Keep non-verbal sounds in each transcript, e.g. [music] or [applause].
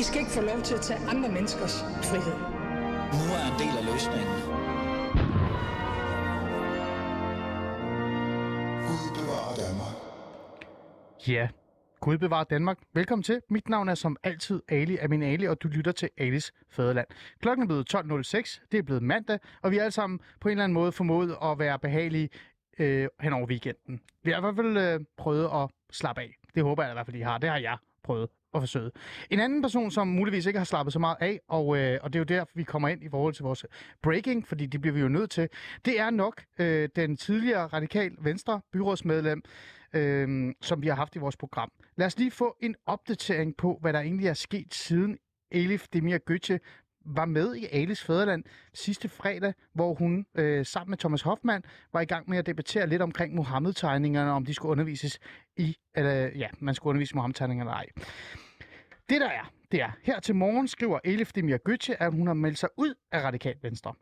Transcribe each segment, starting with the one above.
I skal ikke få lov til at tage andre menneskers frihed. Nu er en del af løsningen. Gud bevarer Danmark. Ja, Gud bevarer Danmark. Velkommen til. Mit navn er som altid Ali Amin Ali, og du lytter til Alis Fæderland. Klokken er blevet 12.06, det er blevet mandag, og vi er alle sammen på en eller anden måde formået at være behagelige øh, hen over weekenden. Vi har i hvert fald øh, prøvet at slappe af. Det håber jeg i hvert fald, I har. Det har jeg prøvet og for søde. En anden person, som muligvis ikke har slappet så meget af, og, øh, og det er jo der, vi kommer ind i forhold til vores breaking, fordi det bliver vi jo nødt til, det er nok øh, den tidligere radikal venstre byrådsmedlem, øh, som vi har haft i vores program. Lad os lige få en opdatering på, hvad der egentlig er sket siden Elif Demir Götze var med i Alice Fæderland sidste fredag, hvor hun øh, sammen med Thomas Hoffmann var i gang med at debattere lidt omkring Mohammed-tegningerne, om de skulle undervises i, eller ja, man skulle undervise Mohammed-tegningerne eller ej. Det der er, det er, her til morgen skriver Elif Demir Götze, at hun har meldt sig ud af Radikal Venstre.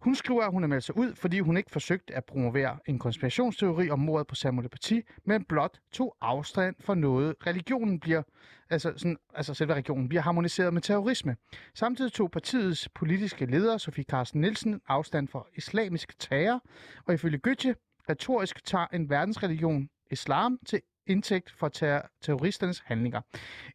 Hun skriver, at hun har meldt sig ud, fordi hun ikke forsøgte at promovere en konspirationsteori om mordet på Samuel Parti, men blot tog afstand for noget. Religionen bliver, altså, sådan, altså selve religionen bliver harmoniseret med terrorisme. Samtidig tog partiets politiske leder, Sofie Carsten Nielsen, afstand for islamisk terror, og ifølge Götze retorisk tager en verdensreligion, islam, til indtægt for ter- terroristernes handlinger.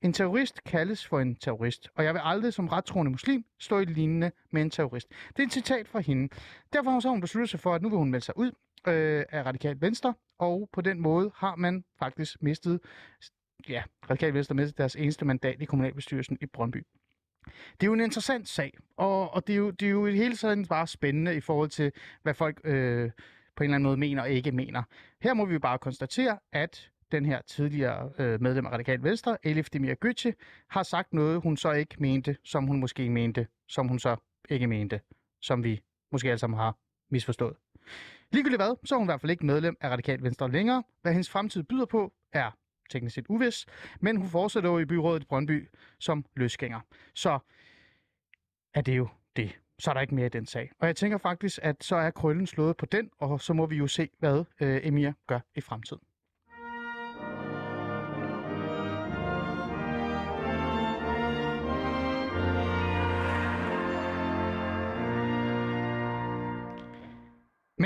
En terrorist kaldes for en terrorist, og jeg vil aldrig som rettroende muslim stå i lignende med en terrorist. Det er et citat fra hende. Derfor har hun besluttet sig for, at nu vil hun melde sig ud øh, af Radikal Venstre, og på den måde har man faktisk mistet, ja, Radikal Venstre mistet deres eneste mandat i kommunalbestyrelsen i Brøndby. Det er jo en interessant sag, og, og det, er jo, det er jo hele tiden bare spændende i forhold til, hvad folk øh, på en eller anden måde mener og ikke mener. Her må vi jo bare konstatere, at den her tidligere øh, medlem af Radikal Venstre, Elif Demir Götze, har sagt noget, hun så ikke mente, som hun måske mente, som hun så ikke mente, som vi måske alle sammen har misforstået. Ligegyldigt hvad, så er hun i hvert fald ikke medlem af Radikal Venstre længere. Hvad hendes fremtid byder på, er teknisk set uvis, men hun fortsætter jo i byrådet i Brøndby som løsgænger. Så er det jo det. Så er der ikke mere i den sag. Og jeg tænker faktisk, at så er krøllen slået på den, og så må vi jo se, hvad øh, Emir gør i fremtiden.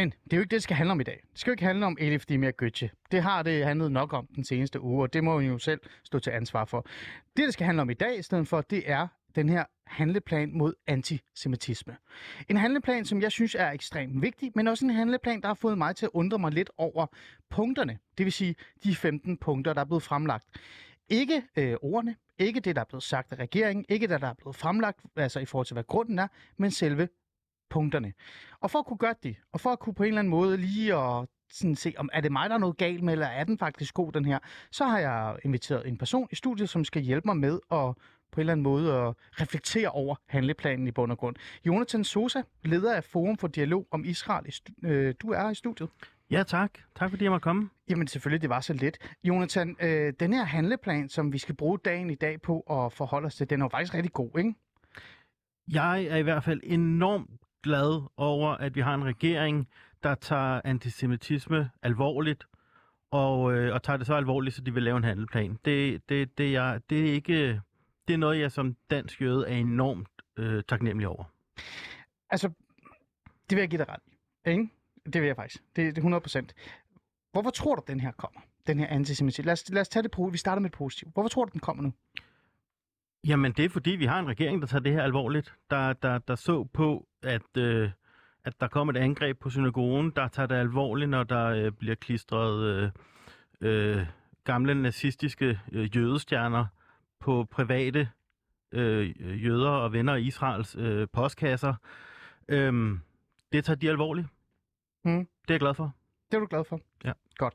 Men det er jo ikke det, det skal handle om i dag. Det skal jo ikke handle om Elif Demir Götze. Det har det handlet nok om den seneste uge, og det må hun jo selv stå til ansvar for. Det, det skal handle om i dag i stedet for, det er den her handleplan mod antisemitisme. En handleplan, som jeg synes er ekstremt vigtig, men også en handleplan, der har fået mig til at undre mig lidt over punkterne. Det vil sige de 15 punkter, der er blevet fremlagt. Ikke øh, ordene, ikke det, der er blevet sagt af regeringen, ikke det, der er blevet fremlagt, altså i forhold til, hvad grunden er, men selve punkterne. Og for at kunne gøre det, og for at kunne på en eller anden måde lige at sådan se, om er det mig, der er noget galt med, eller er den faktisk god, den her, så har jeg inviteret en person i studiet, som skal hjælpe mig med at på en eller anden måde at reflektere over handleplanen i bund og grund. Jonathan Sosa, leder af Forum for Dialog om Israel. Øh, du er i studiet. Ja, tak. Tak fordi jeg måtte komme. Jamen selvfølgelig, det var så let. Jonathan, øh, den her handleplan, som vi skal bruge dagen i dag på at forholde os til, den er jo faktisk rigtig god, ikke? Jeg er i hvert fald enormt glad over, at vi har en regering, der tager antisemitisme alvorligt, og, øh, og tager det så alvorligt, så de vil lave en handelplan. Det, det, det, jeg, det, er ikke, det er noget, jeg som dansk jøde er enormt øh, taknemmelig over. Altså, det vil jeg give dig ret i. Ikke? Det vil jeg faktisk. Det, det er 100%. Hvorfor tror du, den her kommer? Den her antisemitisme. Lad os, lad os tage det på. Vi starter med et positivt. Hvorfor tror du, den kommer nu? Jamen, det er fordi, vi har en regering, der tager det her alvorligt. Der, der, der så på, at, øh, at der kom et angreb på synagogen, der tager det alvorligt, når der øh, bliver klistret øh, øh, gamle nazistiske øh, jødestjerner på private øh, jøder og venner af Israels øh, postkasser. Øhm, det tager de alvorligt. Mm. Det er jeg glad for. Det er du glad for? Ja. Godt.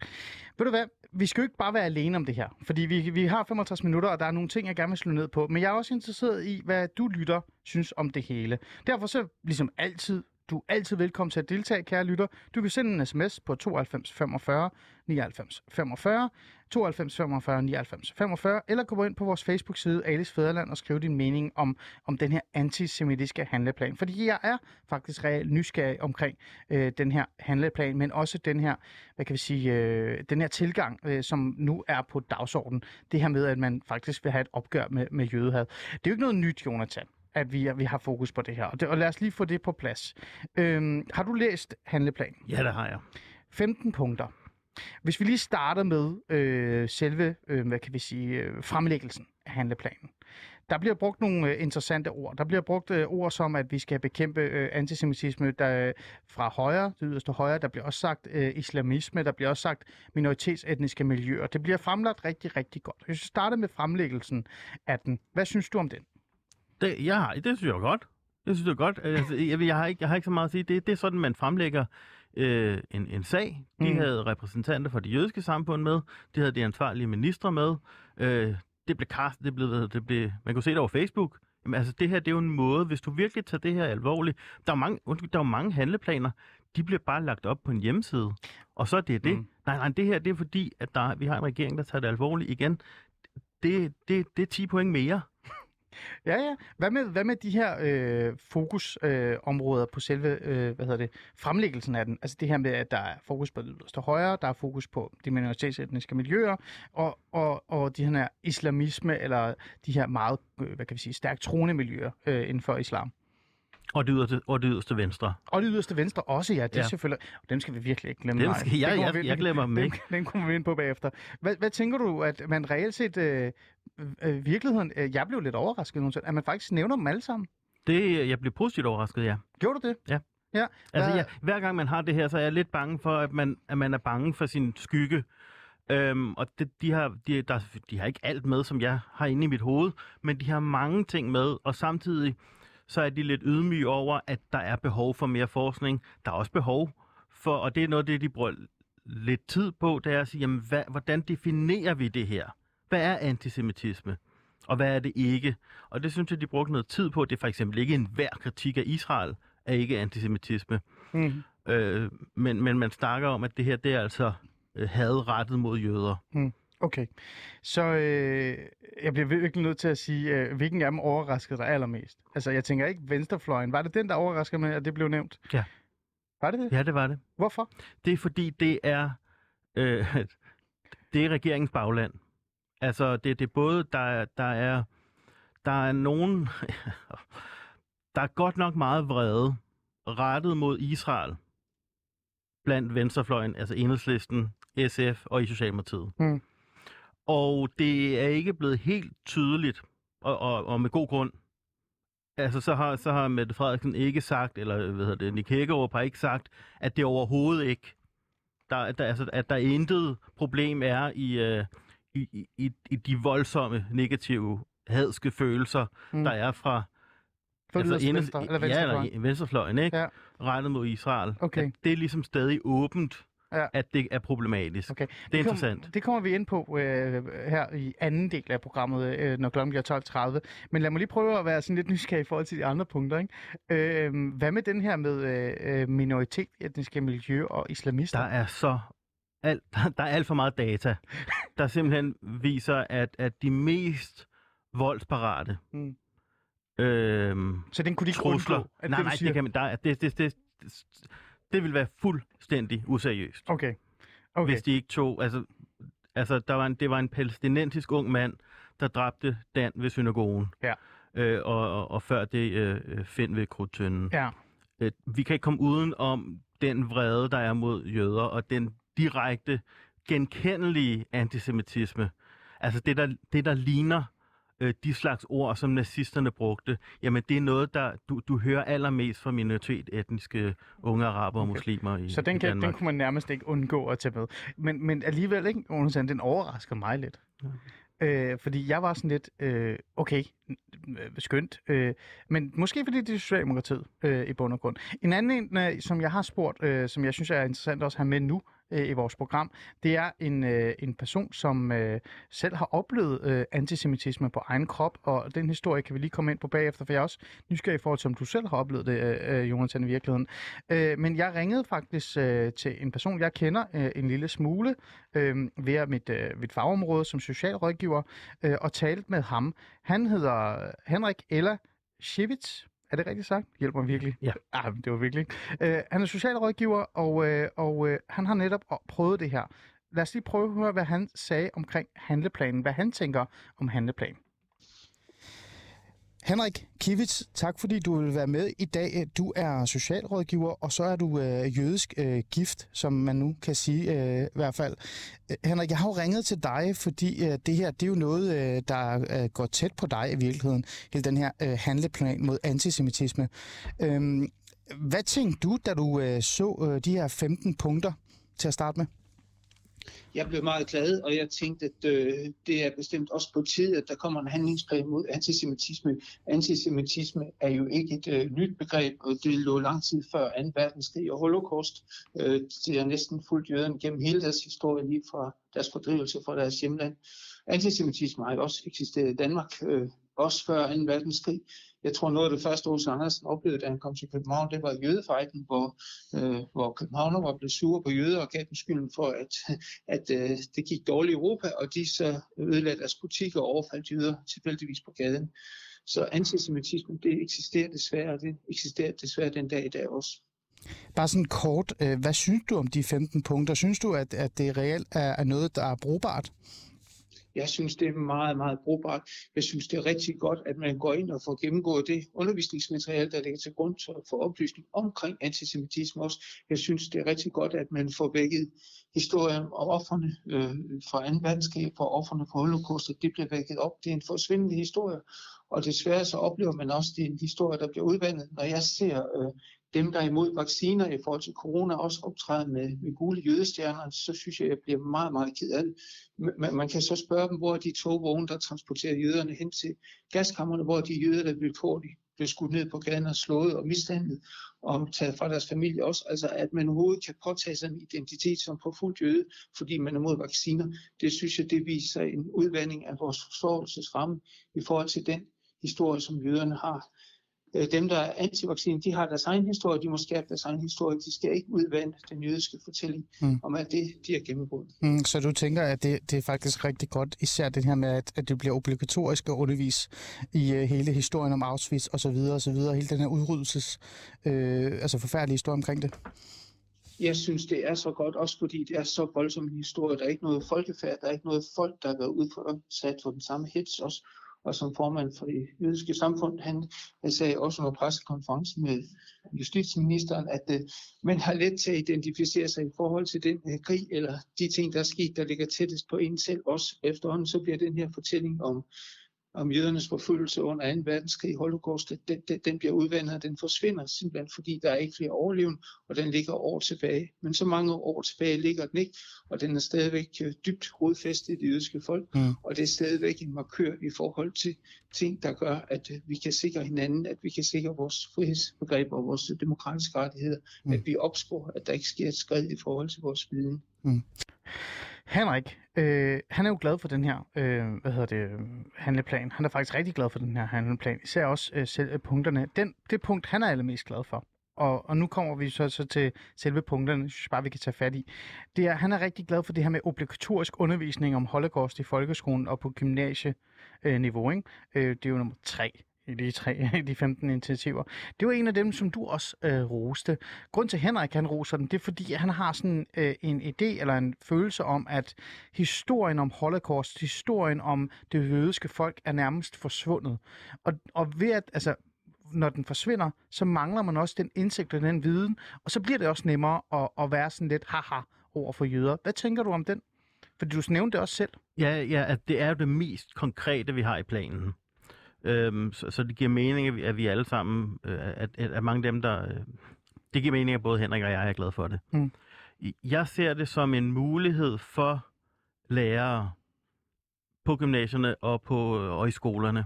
Ved du hvad? Vi skal jo ikke bare være alene om det her, fordi vi, vi har 65 minutter, og der er nogle ting, jeg gerne vil slå ned på. Men jeg er også interesseret i, hvad du lytter synes om det hele. Derfor så, ligesom altid, du er altid velkommen til at deltage, kære lytter. Du kan sende en sms på 92 45 99 45, 92 45 99 45, eller gå ind på vores Facebook-side Alice Fæderland og skrive din mening om, om den her antisemitiske handleplan. Fordi jeg er faktisk reelt nysgerrig omkring øh, den her handleplan, men også den her, hvad kan vi sige, øh, den her tilgang, øh, som nu er på dagsordenen. Det her med, at man faktisk vil have et opgør med, med jødehad. Det er jo ikke noget nyt, Jonathan at vi, vi har fokus på det her. Og, det, og lad os lige få det på plads. Øhm, har du læst handleplanen? Ja, det har jeg. 15 punkter. Hvis vi lige starter med øh, selve, øh, hvad kan vi sige, øh, fremlæggelsen af handleplanen. Der bliver brugt nogle øh, interessante ord. Der bliver brugt øh, ord som, at vi skal bekæmpe øh, antisemitisme der, øh, fra højre, det yderste højre. Der bliver også sagt øh, islamisme. Der bliver også sagt minoritetsetniske miljøer. Det bliver fremlagt rigtig, rigtig godt. Hvis vi starter med fremlæggelsen af den, hvad synes du om den? Det, har, det synes jeg godt. Det synes jeg godt. Altså, jeg, jeg, har ikke, jeg har ikke så meget at sige. Det, det er sådan, man fremlægger øh, en, en sag. De Mm. havde repræsentanter for det jødiske samfund med. De havde de ansvarlige ministre med. Øh, det blev kastet, det blev, det blev, man kunne se det over Facebook. Jamen, altså, det her, det er jo en måde, hvis du virkelig tager det her alvorligt. Der er mange, undskyld, der er mange handleplaner, de bliver bare lagt op på en hjemmeside. Og så er det det. Mm. Nej, nej, det her, det er fordi, at der, vi har en regering, der tager det alvorligt igen. Det, det, det er 10 point mere. Ja, ja. Hvad med, hvad med de her øh, fokusområder øh, på selve øh, hvad hedder det, fremlæggelsen af den? Altså det her med, at der er fokus på det yderste højre, der er fokus på de minoritetsetniske miljøer, og, og, og de her islamisme, eller de her meget, øh, hvad kan vi sige, stærkt troende miljøer øh, inden for islam. Og det yderste, og det yderste venstre. Og det yderste venstre også, ja. Det er Ja. selvfølgelig... Dem skal vi virkelig ikke glemme. Dem skal, jeg, jeg, vi- jeg glemmer dem den, ikke. Den kommer vi ind på bagefter. Hvad, hvad tænker du, at man reelt set... Øh, øh, virkeligheden... Øh, jeg blev lidt overrasket nogensinde, at man faktisk nævner dem alle sammen. Det, jeg blev positivt overrasket, ja. Gjorde du det? Ja. Ja. Altså, ja, hver gang man har det her, så er jeg lidt bange for, at man, at man er bange for sin skygge. Øhm, og det, de, har, de, der, de har ikke alt med, som jeg har inde i mit hoved, men de har mange ting med, og samtidig så er de lidt ydmyge over, at der er behov for mere forskning. Der er også behov for, og det er noget det, de bruger lidt tid på, det er at sige, jamen, hvad, hvordan definerer vi det her? Hvad er antisemitisme? Og hvad er det ikke? Og det synes jeg, de brugte noget tid på. Det er for eksempel ikke en hver kritik af Israel, er ikke antisemitisme. Mm. Øh, men, men man snakker om, at det her, det er altså øh, had rettet mod jøder. Okay. Så øh, jeg bliver virkelig nødt til at sige, øh, hvilken af dem overraskede dig allermest? Altså, jeg tænker ikke venstrefløjen. Var det den, der overraskede mig, at det blev nævnt? Ja. Var det det? Ja, det var det. Hvorfor? Det er fordi, det er, øh, [laughs] det er regeringens bagland. Altså, det, det er både, der, er- der er, der er nogen, [laughs] der er godt nok meget vrede rettet mod Israel blandt venstrefløjen, altså enhedslisten, SF og i Socialdemokratiet. Mm. Og det er ikke blevet helt tydeligt, og, og, og med god grund. Altså, så har, så har Mette Frederiksen ikke sagt, eller hvad hedder det, Nick Hækkerup har ikke sagt, at det overhovedet ikke, der, der, altså, at der intet problem er i, øh, i, i, i de voldsomme, negative, hadske følelser, Mm. der er fra For altså, venstre, eller ja, venstrefløjen? eller venstrefløjen, ikke? Ja. rettet mod Israel. Okay. At det er ligesom stadig åbent, Ja. at det er problematisk. Okay. Det er kom- interessant. Det kommer vi ind på øh, her i anden del af programmet, øh, når klokken bliver 12.30. Men lad mig lige prøve at være sådan lidt nysgerrig i forhold til de andre punkter. Ikke? Øh, hvad med den her med øh, øh, minoritet, etniske miljø og islamister? Der er så alt, [laughs] der er alt for meget data, der simpelthen viser, at, at de mest voldsparate Mm. øhm, Så den kunne de ikke trusler... undgå? nej, det, nej, siger? det, kan man, der, er- det, det, det, det, det vil være fuldstændig useriøst, Okay. okay. hvis de ikke tog... Altså, altså der var en, det var en palæstinensisk ung mand, der dræbte Dan ved synagogen. Ja. Øh, og, og, og før det øh, øh, Finn ved Krudtønden. Ja. Øh, vi kan ikke komme uden om den vrede, der er mod jøder, og den direkte, genkendelige antisemitisme. Altså det, der, det, der ligner øh, de slags ord, som nazisterne brugte, jamen det er noget, der du, du hører allermest fra minoritet, etniske unge araber og Okay. muslimer i, Så den, i kan, Danmark. den kunne man nærmest ikke undgå at tage med. Men, men alligevel, ikke, Jonathan, den overrasker mig lidt. Øh, fordi jeg var sådan lidt, øh, okay, øh, skønt, øh, men måske fordi det er Socialdemokratiet øh, i bund og grund. En anden en, øh, som jeg har spurgt, øh, som jeg synes er interessant også at have med nu, øh, i vores program. Det er en, øh, en person, som øh, selv har oplevet øh, antisemitisme på egen krop, og den historie kan vi lige komme ind på bagefter, for jeg er også nysgerrig i forhold til, om du selv har oplevet det, øh, øh Jonathan, i virkeligheden. Øh, men jeg ringede faktisk øh, til en person, jeg kender øh, en lille smule, øh, ved mit, øh, mit fagområde som socialrådgiver, øh, og talte med ham. Han hedder øh, Henrik Ella Schivitz. Er det rigtigt sagt? Hjælper mig virkelig. Ja. Ah, det var virkelig. Øh, han er socialrådgiver, og, øh, og øh, han har netop prøvet det her. Lad os lige prøve at høre, hvad han sagde omkring handleplanen. Hvad han tænker om handleplanen. Henrik Kivits, tak fordi du vil være med i dag. Øh, du er socialrådgiver, og så er du øh, jødisk øh, gift, som man nu kan sige øh, i hvert fald. Øh, Henrik, jeg har jo ringet til dig, fordi øh, det her det er jo noget, øh, der øh, går tæt på dig i virkeligheden. Hele den her øh, handleplan mod antisemitisme. Øh, hvad tænkte du, da du øh, så øh, de her 15 punkter til at starte med? Jeg blev meget glad, og jeg tænkte, at øh, det er bestemt også på tide, at der kommer en handlingsplan mod antisemitisme. Antisemitisme er jo ikke et øh, nyt begreb, og det lå lang tid før 2. verdenskrig og holocaust. Øh, det er næsten fuldt jøderne gennem hele deres historie, lige fra deres fordrivelse fra deres hjemland. Antisemitisme har jo også eksisteret i Danmark, øh, også før 2. verdenskrig. Jeg tror, noget af det første, Ose Andersen oplevede, da han kom til København, det var jødefejden, hvor, øh, hvor københavner var blevet sure på jøder og gav dem skylden for, at, [laughs] at øh, det gik dårligt i Europa, og de så ødelagde deres butikker og overfaldt jøder tilfældigvis på gaden. Så antisemitisme, det eksisterer desværre, og det eksisterer desværre den dag i dag også. Bare sådan kort, øh, hvad synes du om de 15 punkter? Synes du, at, at det reelt er, er noget, der er brugbart? Jeg synes, det er meget, meget brugbart. Jeg synes, det er rigtig godt, at man går ind og får gennemgået det undervisningsmateriale, der ligger til grund for oplysning omkring antisemitisme også. Jeg synes, det er rigtig godt, at man får vækket historien om offerne øh, fra 2. verdenskrig, for offerne fra holocaust, at det bliver vækket op. Det er en forsvindende historie, og desværre så oplever man også, at det er en historie, der bliver udvandet. Når jeg ser øh, dem, der er imod vacciner i forhold til corona, også optræder med, med gule jødestjerner, så synes jeg, jeg bliver meget, meget ked af det. Man, man kan så spørge dem, hvor er de togvogne, der transporterer jøderne hen til gaskammerne, hvor er de jøder, der bliver vilkårligt blev skudt ned på gaden og slået og mishandlet og taget fra deres familie også. Altså at man overhovedet kan påtage sig en identitet som på fuldt jøde, fordi man er mod vacciner, det synes jeg, det viser en udvandring af vores forståelsesramme i forhold til den historie, som jøderne har. Øh, dem, der er antivaccine, de har deres egen historie, de må skabe deres egen historie. De skal ikke udvande den jødiske fortælling mm. om alt det, de har gennemgået. Mm, så du tænker, at det, det er faktisk rigtig godt, især det her med, at, at det bliver obligatorisk at undervise i uh, hele historien om Auschwitz og så videre og så videre, hele den her udryddelses, øh, altså forfærdelige historie omkring det? Jeg synes, det er så godt, også fordi det er så voldsom en historie. Der er ikke noget folkefærd, der er ikke noget folk, der har været udsat for den samme hits også og som formand for det jødiske samfund, han, sagde også under pressekonferencen med justitsministeren, at uh, man har let til at identificere sig i forhold til den uh, krig, eller de ting, der er sket, der ligger tættest på en selv. Også efterhånden, så bliver den her fortælling om om jødernes forfølgelse under 2. verdenskrig, holocaust, den, den, den bliver udvandet, og den forsvinder simpelthen, fordi der er ikke flere overlevende, og den ligger år tilbage. Men så mange år tilbage ligger den ikke, og den er stadigvæk øh, dybt rodfæstet i det jødiske folk, mm. og det er stadigvæk en markør i forhold til ting, der gør, at øh, vi kan sikre hinanden, at vi kan sikre vores frihedsbegreb og vores demokratiske rettigheder, mm. at vi opsporer, at der ikke sker et skridt i forhold til vores viden. Mm. Henrik, øh, han er jo glad for den her øh, hvad hedder det, øh, handleplan. Han er faktisk rigtig glad for den her handleplan. Især også øh, selv, øh, punkterne. Den, det punkt, han er allermest glad for, og, og nu kommer vi så, så til selve punkterne, jeg synes bare, vi kan tage fat i. Det er, han er rigtig glad for det her med obligatorisk undervisning om holocaust i folkeskolen og på gymnasieniveau. Ikke? Øh, det er jo nummer tre i de, tre, [laughs] de 15 initiativer. Det var en af dem, som du også øh, roste. Grund til, at Henrik han roser den, det er, fordi han har sådan øh, en idé eller en følelse om, at historien om Holocaust, historien om det jødiske folk, er nærmest forsvundet. Og, og ved at, altså, når den forsvinder, så mangler man også den indsigt og den viden, og så bliver det også nemmere at, at være sådan lidt haha over for jøder. Hvad tænker du om den? Fordi du nævnte det også selv. Ja, ja, at det er jo det mest konkrete, vi har i planen. Øhm, så, så det giver mening, at vi, at vi alle sammen, øh, at, at, at mange af dem, der... Øh, det giver mening, at både Henrik og jeg er glad for det. Mm. Jeg ser det som en mulighed for lærere på gymnasierne og, på, og i skolerne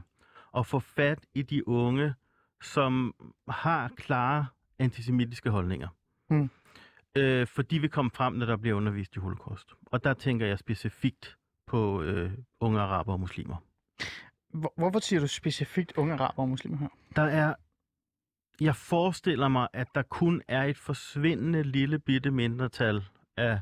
at få fat i de unge, som har klare antisemitiske holdninger. Mm. Øh, for de vil komme frem, når der bliver undervist i holocaust. Og der tænker jeg specifikt på øh, unge araber og muslimer. Hvor, hvorfor siger du specifikt unge araber og muslimer her? Der er... Jeg forestiller mig, at der kun er et forsvindende lille bitte mindretal af...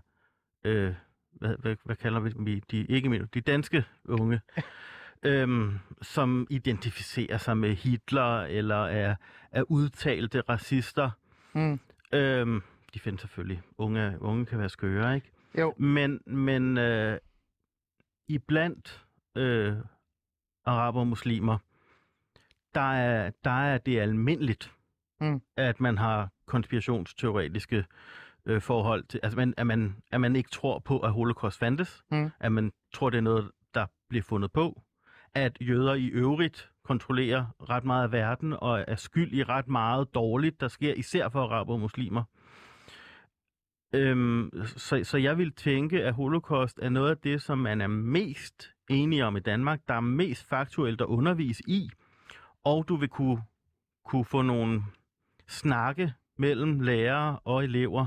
Øh, hvad, hvad, hvad kalder vi dem? De, ikke mindre, de danske unge, [laughs] øhm, som identificerer sig med Hitler, eller er, er udtalte racister. Mm. Øhm, de findes selvfølgelig. Unge, unge kan være skøre, ikke? Jo. Men, men øh, iblandt øh, araber og muslimer, der er, der er det almindeligt, Mm. at man har konspirationsteoretiske øh, forhold til, altså man, at, man, at man ikke tror på, at holocaust fandtes, Mm. at man tror, det er noget, der bliver fundet på, at jøder i øvrigt kontrollerer ret meget af verden og er skyld i ret meget dårligt, der sker især for araber og muslimer. Øhm, så, så jeg vil tænke, at holocaust er noget af det, som man er mest enige om i Danmark, der er mest faktuelt at undervise i, og du vil kunne, kunne få nogle snakke mellem lærere og elever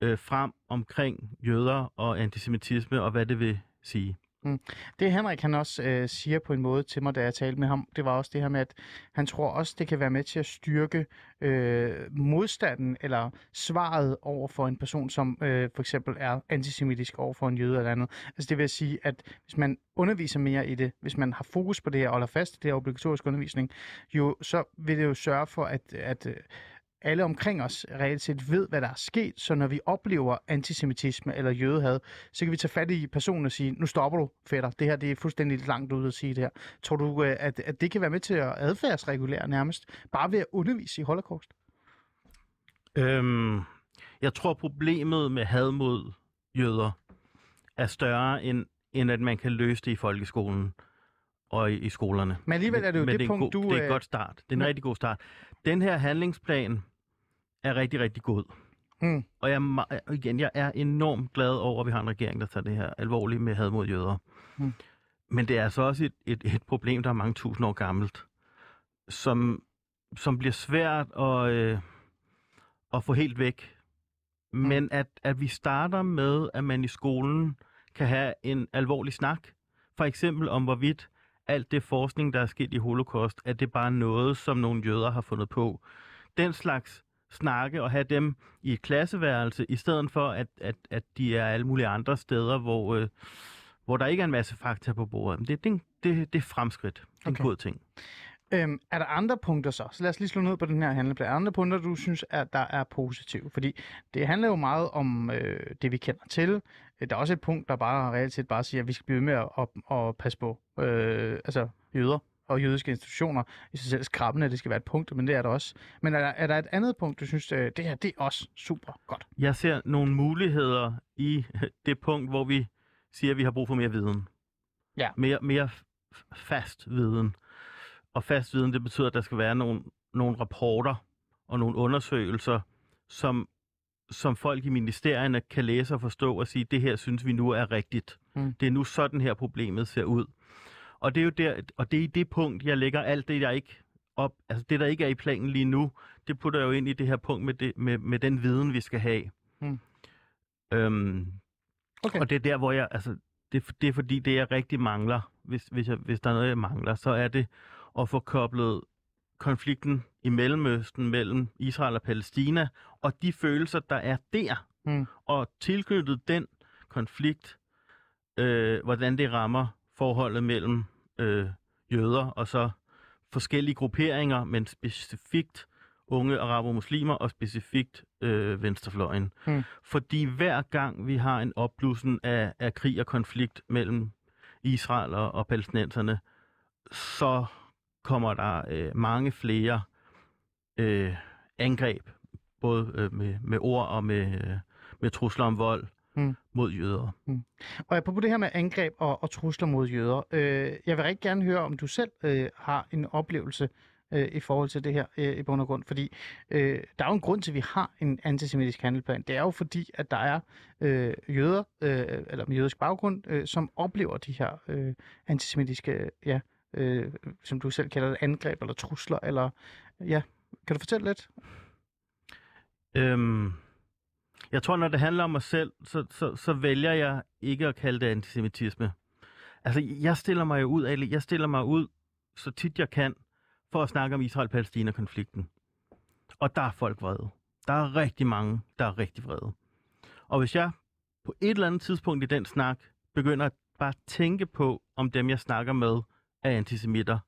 øh, frem omkring jøder og antisemitisme og hvad det vil sige. Mm. Det Henrik han også øh, siger på en måde til mig, da jeg talte med ham, det var også det her med, at han tror også, det kan være med til at styrke øh, modstanden eller svaret over for en person, som øh, for eksempel er antisemitisk over for en jøde eller andet. Altså det vil sige, at hvis man underviser mere i det, hvis man har fokus på det her og holder fast i det her obligatoriske undervisning, jo, så vil det jo sørge for, at, at øh, alle omkring os reelt set ved, hvad der er sket, så når vi oplever antisemitisme eller jødehad, så kan vi tage fat i personen og sige, nu stopper du, fætter. Det her det er fuldstændig langt ud at sige det her. Tror du, øh, at, at det kan være med til at adfærdsregulere nærmest, bare ved at undervise i holocaust? Øhm, jeg tror, problemet med had mod jøder er større, end, end at man kan løse det i folkeskolen og i, i skolerne. Men alligevel er det jo Men det er en punkt, god, du, Det er øh, en godt start. Det er en men- rigtig god start. Den her handlingsplan er rigtig, rigtig god. Mm. Og jeg, igen, jeg er enormt glad over, at vi har en regering, der tager det her alvorligt med had mod jøder. Mm. Men det er altså også et, et, et problem, der er mange tusind år gammelt, som, som bliver svært at, øh, at få helt væk. Men at, at vi starter med, at man i skolen kan have en alvorlig snak. For eksempel om, hvorvidt alt det forskning, der er sket i holocaust, at det bare er noget, som nogle jøder har fundet på. Den slags snakke og have dem i et klasseværelse, i stedet for, at, at, at de er alle mulige andre steder, hvor, øh, hvor der ikke er en masse fakta på bordet. Det, det, det, det er fremskridt. Det er Okay. en god ting. Øhm, er der andre punkter så? Så lad os lige slå ned på den her handleplan. Er der andre punkter, du synes, at der er positive? Fordi det handler jo meget om øh, det, vi kender til. Øh, Der er også et punkt, der bare reelt set bare siger, at vi skal blive ved med at, at, at passe på øh, altså jøder og jødiske institutioner. I sig selv skrabbende, det skal være et punkt, men det er der også. Men er der, er der et andet punkt, du synes, øh, det her det er også super godt? Jeg ser nogle muligheder i [laughs] det punkt, hvor vi siger, at vi har brug for mere viden. Ja. Mere, mere fast viden. Og fast viden, det betyder, at der skal være nogle, nogle rapporter og nogle undersøgelser, som, som folk i ministerierne kan læse og forstå og sige, det her synes vi nu er rigtigt. Mm. Det er nu sådan her problemet ser ud. Og det er jo der, og det er i det punkt, jeg lægger alt det, der ikke op, altså det, der ikke er i planen lige nu, det putter jeg jo ind i det her punkt med, det, med, med den viden, vi skal have. Mm. Øhm, Okay. Og det er der, hvor jeg, altså, det, det er fordi, det jeg rigtig mangler, hvis, hvis, jeg, hvis der er noget, jeg mangler, så er det at få koblet konflikten i Mellemøsten mellem Israel og Palæstina, og de følelser, der er der, Mm. og tilknyttet den konflikt, øh, hvordan det rammer forholdet mellem øh, jøder og så forskellige grupperinger, men specifikt unge araber og muslimer, og specifikt øh, venstrefløjen. Mm. Fordi hver gang vi har en opblussen af, af krig og konflikt mellem Israel og, og palæstinenserne, så kommer der øh, mange flere øh, angreb, både øh, med, med ord og med, øh, med trusler om vold Mm. mod jøder. Og apropos det her med angreb og, og trusler mod jøder, øh, jeg vil rigtig gerne høre, om du selv øh, har en oplevelse øh, i forhold til det her øh, i bund og grund. Fordi øh, der er jo en grund til, at vi har en antisemitisk handelplan. Det er jo fordi, at der er øh, jøder, øh, eller med jødisk baggrund, øh, som oplever de her øh, antisemitiske, ja, øh, som du selv kalder det, angreb eller trusler. Eller, ja, kan du fortælle lidt? Øhm, Jeg tror, når det handler om mig selv, så, så, så vælger jeg ikke at kalde det antisemitisme. Altså, jeg stiller mig jo ud, Ali, jeg stiller mig ud så tit jeg kan, for at snakke om Israel-Palæstina-konflikten. Og der er folk vrede. Der er rigtig mange, der er rigtig vrede. Og hvis jeg på et eller andet tidspunkt i den snak begynder at bare tænke på, om dem, jeg snakker med, er antisemitter,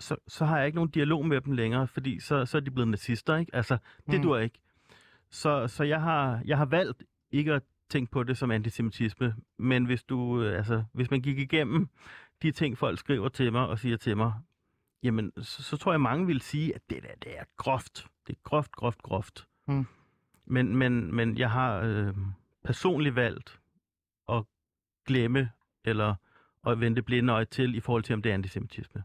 så, så har jeg ikke nogen dialog med dem længere, fordi så, så er de blevet nazister, ikke? Altså, det Mm. duer ikke. Så, så jeg, har, jeg har valgt ikke at tænke på det som antisemitisme, men hvis du, altså, hvis man gik igennem de ting, folk skriver til mig og siger til mig, jamen, så, så tror jeg, mange vil sige, at det der, det er groft. Det er groft, groft, groft. Mm. Men, men, men jeg har øh, personligt valgt at glemme eller at vende blinde øje til i forhold til, om det er antisemitisme.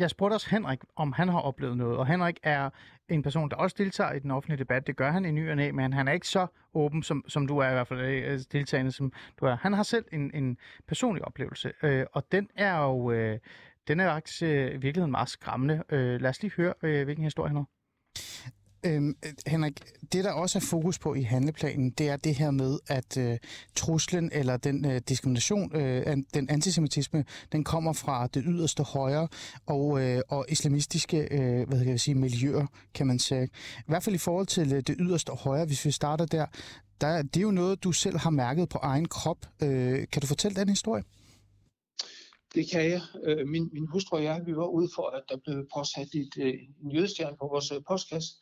Jeg spurgte også Henrik, om han har oplevet noget, og Henrik er en person, der også deltager i den offentlige debat. Det gør han i ny og næ, men han er ikke så åben, som, som du er i hvert fald øh, altså deltagende, som du er. Han har selv en, en personlig oplevelse, øh, og den er jo øh, den er faktisk øh, i virkeligheden meget skræmmende. Øh, lad os lige høre, øh, hvilken historie han har. Øhm, øh, Henrik, det der også er fokus på i handleplanen, det er det her med, at øh, truslen eller den øh, diskrimination, øh, an, den antisemitisme, den kommer fra det yderste højre og, øh, og islamistiske øh, hvad kan jeg sige, miljøer, kan man sige. I hvert fald i forhold til øh, det yderste højre, hvis vi starter der, der, det er jo noget, du selv har mærket på egen krop. Øh, kan du fortælle den historie? Det kan jeg. Øh, min, min hustru og jeg, vi var ude for, at der blev påsat et, øh, en jødestjerne på vores postkasse.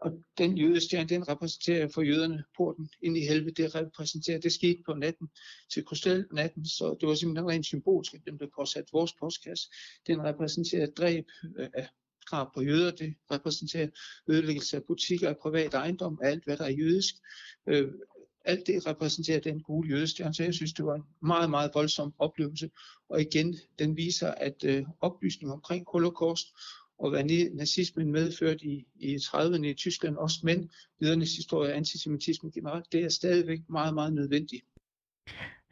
Og den jødestjerne, den repræsenterer for jøderne porten ind i helvede. Det repræsenterer, det skete på natten til Krystal-natten, så det var simpelthen rent symbolsk, at den blev påsat vores postkasse. Den repræsenterer dræb øh, af drab på jøder, det repræsenterer ødelæggelse af butikker, af privat ejendom, alt hvad der er jødisk. Øh, alt det repræsenterer den gule jødestjerne, så jeg synes, det var en meget, meget voldsom oplevelse. Og igen, den viser, at øh, oplysning omkring holocaust og hvad nazismen medførte i, i 30'erne i Tyskland, også men jødernes historie og antisemitisme generelt, det er stadigvæk meget, meget nødvendigt.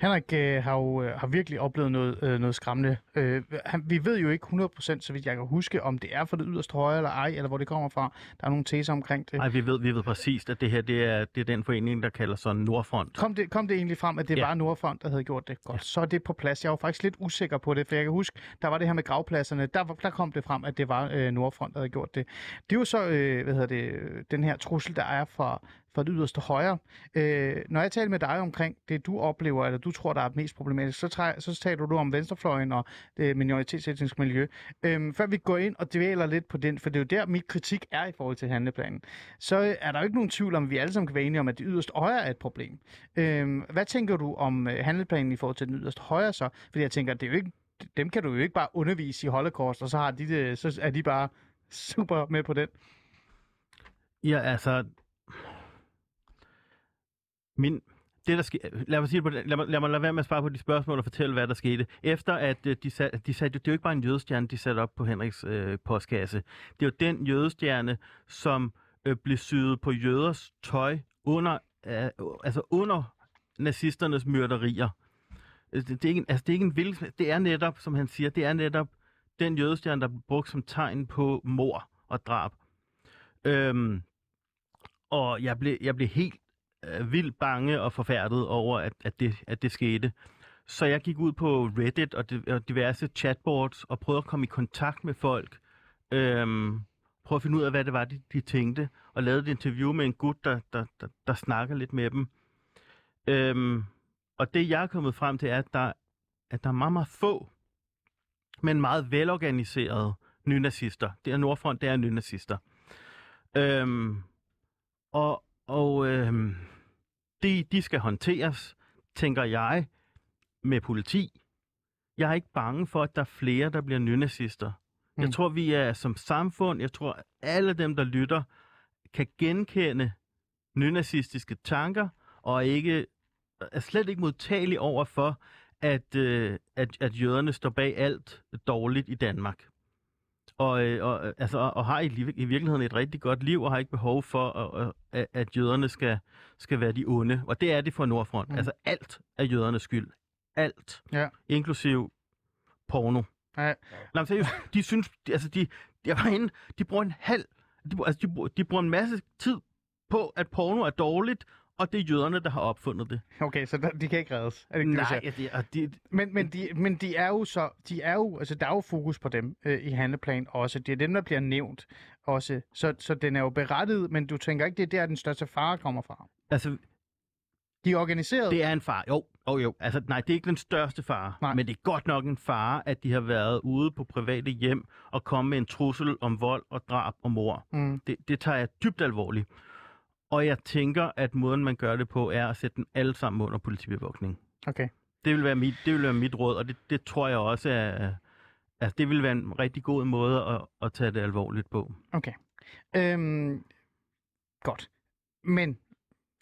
Henrik øh, har jo øh, har virkelig oplevet noget, øh, noget skræmmende. Øh, han, vi ved jo ikke 100% så vidt jeg kan huske, om det er for det yderste højre eller ej, eller hvor det kommer fra. Der er nogle teser omkring det. Nej, vi ved, vi ved præcist, at det her det er, det er den forening, der kalder sig Nordfront. Kom det, kom det egentlig frem, at det Ja. var Nordfront, der havde gjort det? Godt, så er det på plads. Jeg var faktisk lidt usikker på det, for jeg kan huske, der var det her med gravpladserne. Der, der kom det frem, at det var øh, Nordfront, der havde gjort det. Det er jo så, øh, hvad hedder det, den her trussel, der er fra, fra det yderste højre. Øh, når jeg taler med dig omkring det, du oplever, eller du tror, der er mest problematisk, så, træ, så taler du om venstrefløjen og øh, det minoritetsetniske miljø. Øh, før vi går ind og dvæler lidt på den, for det er jo der, mit kritik er i forhold til handleplanen, så øh, er der jo ikke nogen tvivl om, at vi alle sammen kan være enige om, at det yderste højre er et problem. Øh, hvad tænker du om øh, handleplanen i forhold til den yderste højre så? Fordi jeg tænker, det er jo ikke, dem kan du jo ikke bare undervise i holocaust, og så, har de det, så er de bare super med på den. Ja, altså... Min, det der ske, lad mig sige det på, lad mig, lad mig lade være med at svare på de spørgsmål og fortælle, hvad der skete. Efter at øh, de satte, de satte, det er jo ikke bare en jødestjerne, de satte op på Henriks øh, postkasse. Det er jo den jødestjerne, som øh, blev syet på jøders tøj under, øh, altså under nazisternes myrderier. Øh, det, det, er ikke, en- altså, det er ikke en vild, det er netop, som han siger, det er netop den jødestjerne, der blev brugt som tegn på mor og drab. Øhm, og jeg blev, jeg blev helt vildt bange og forfærdet over, at, at, det, at det skete. Så jeg gik ud på Reddit og, og diverse chatboards og prøvede at komme i kontakt med folk. Øhm, prøve at finde ud af, hvad det var, de, de tænkte. Og lavede et interview med en gut, der, der, der, der snakker lidt med dem. Øhm, og det, jeg er kommet frem til, er, at der, at der er meget, meget få, men meget velorganiserede nynazister. Det er Nordfront, det er nynazister. Øhm, og og øhm, de, de skal håndteres, tænker jeg, med politi. Jeg er ikke bange for, at der er flere, der bliver nynazister. Mm. Jeg tror, vi er som samfund, jeg tror, alle dem, der lytter, kan genkende nynazistiske tanker, og ikke er slet ikke modtagelige over for, at, øh, at, at jøderne står bag alt dårligt i Danmark. Og, øh, og, altså, og har i, i virkeligheden et rigtig godt liv, og har ikke behov for, at, at, at jøderne skal, skal være de onde. Og det er det for Nordfront. Mm. Altså alt er jødernes skyld. Alt. Ja. Inklusiv porno. Ja. Nej, seriøst, de synes, de, altså de, jeg var inde, de bruger en halv, de, altså de, de bruger en masse tid på, at porno er dårligt, og det er jøderne, der har opfundet det. Okay, så der, de kan ikke reddes. Er det ikke det, Nej, siger? ja, det, det, Men, men, de, men de er jo så, de er jo, altså der er jo fokus på dem øh, i handleplan også. Det er dem, der bliver nævnt også. Så, så den er jo berettiget, men du tænker ikke, det er der, den største fare kommer fra. altså, De er organiseret. det er en far. Jo, jo, jo. Altså, nej, det er ikke den største fare. Nej. Men det er godt nok en fare, at de har været ude på private hjem og kommet med en trussel om vold og drab og mor. Mm. Det, det tager jeg dybt alvorligt. Og jeg tænker, at måden, man gør det på, er at sætte dem alle sammen under politibevogtning. Okay. Det vil være mit, det vil være mit råd, og det, det tror jeg også er... Altså, det vil være en rigtig god måde at, at tage det alvorligt på. Okay. Øhm, godt. Men,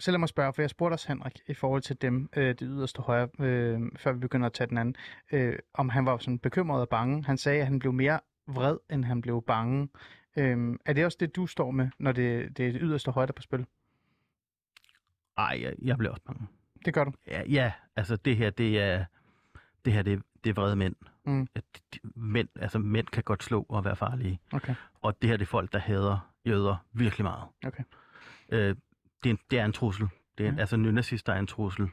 så lad mig spørge, for jeg spurgte også Henrik i forhold til dem, øh, det yderste højre, øh, før vi begynder at tage den anden, øh, om han var sådan bekymret og bange. Han sagde, at han blev mere vred, end han blev bange. Øhm, er det også det, du står med, når det, det er det yderste højre, der er på spil? Ej, jeg, jeg bliver også bange. Det gør du. Ja, ja, altså det her, det er, det her, det, det er vrede mænd. Mm. At de- Mænd, altså mænd kan godt slå og være farlige. Okay. Og det her, det er folk, der hader jøder virkelig meget. Okay. Øh, det, er en, det er en trussel. Det er, Mm. mm. Altså nynazister er en trussel.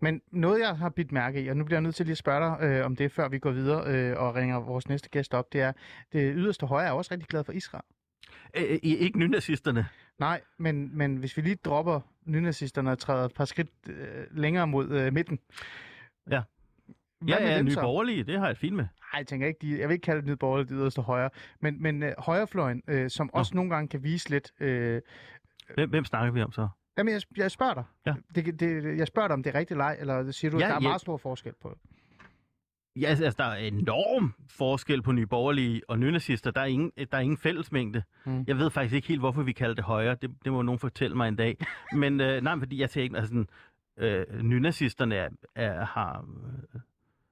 Men noget, jeg har bidt mærke i, og nu bliver jeg nødt til lige at spørge dig øh, om det, før vi går videre øh, og ringer vores næste gæst op, det er, det yderste højre er også rigtig glad for Israel. Øh, ikke nynazisterne. Nej, men, men hvis vi lige dropper nynazisterne og træder et par skridt øh, længere mod øh, midten. Ja. Hvad Ja, ja, nye så? borgerlige, det har jeg fint med. Nej, jeg tænker ikke, de, jeg vil ikke kalde det nye borgerlige, det yderste højre, men, men øh, højrefløjen, øh, som også nogle gange kan vise lidt... Øh, Hvem, hvem snakker vi om så? Jamen, jeg, jeg spørger dig. Ja. Det, det, jeg spørger dig, om det er rigtig leg, eller siger du, at Ja, der er ja. meget stor forskel på det? Ja, altså, altså, der er enorm forskel på nye borgerlige og nynazister. Der er ingen, der er ingen fællesmængde. Mm. Jeg ved faktisk ikke helt, hvorfor vi kalder det højre. Det, det må nogen fortælle mig en dag. Men øh, nej, fordi jeg ikke, altså, sådan, øh, nynazisterne er, er, har...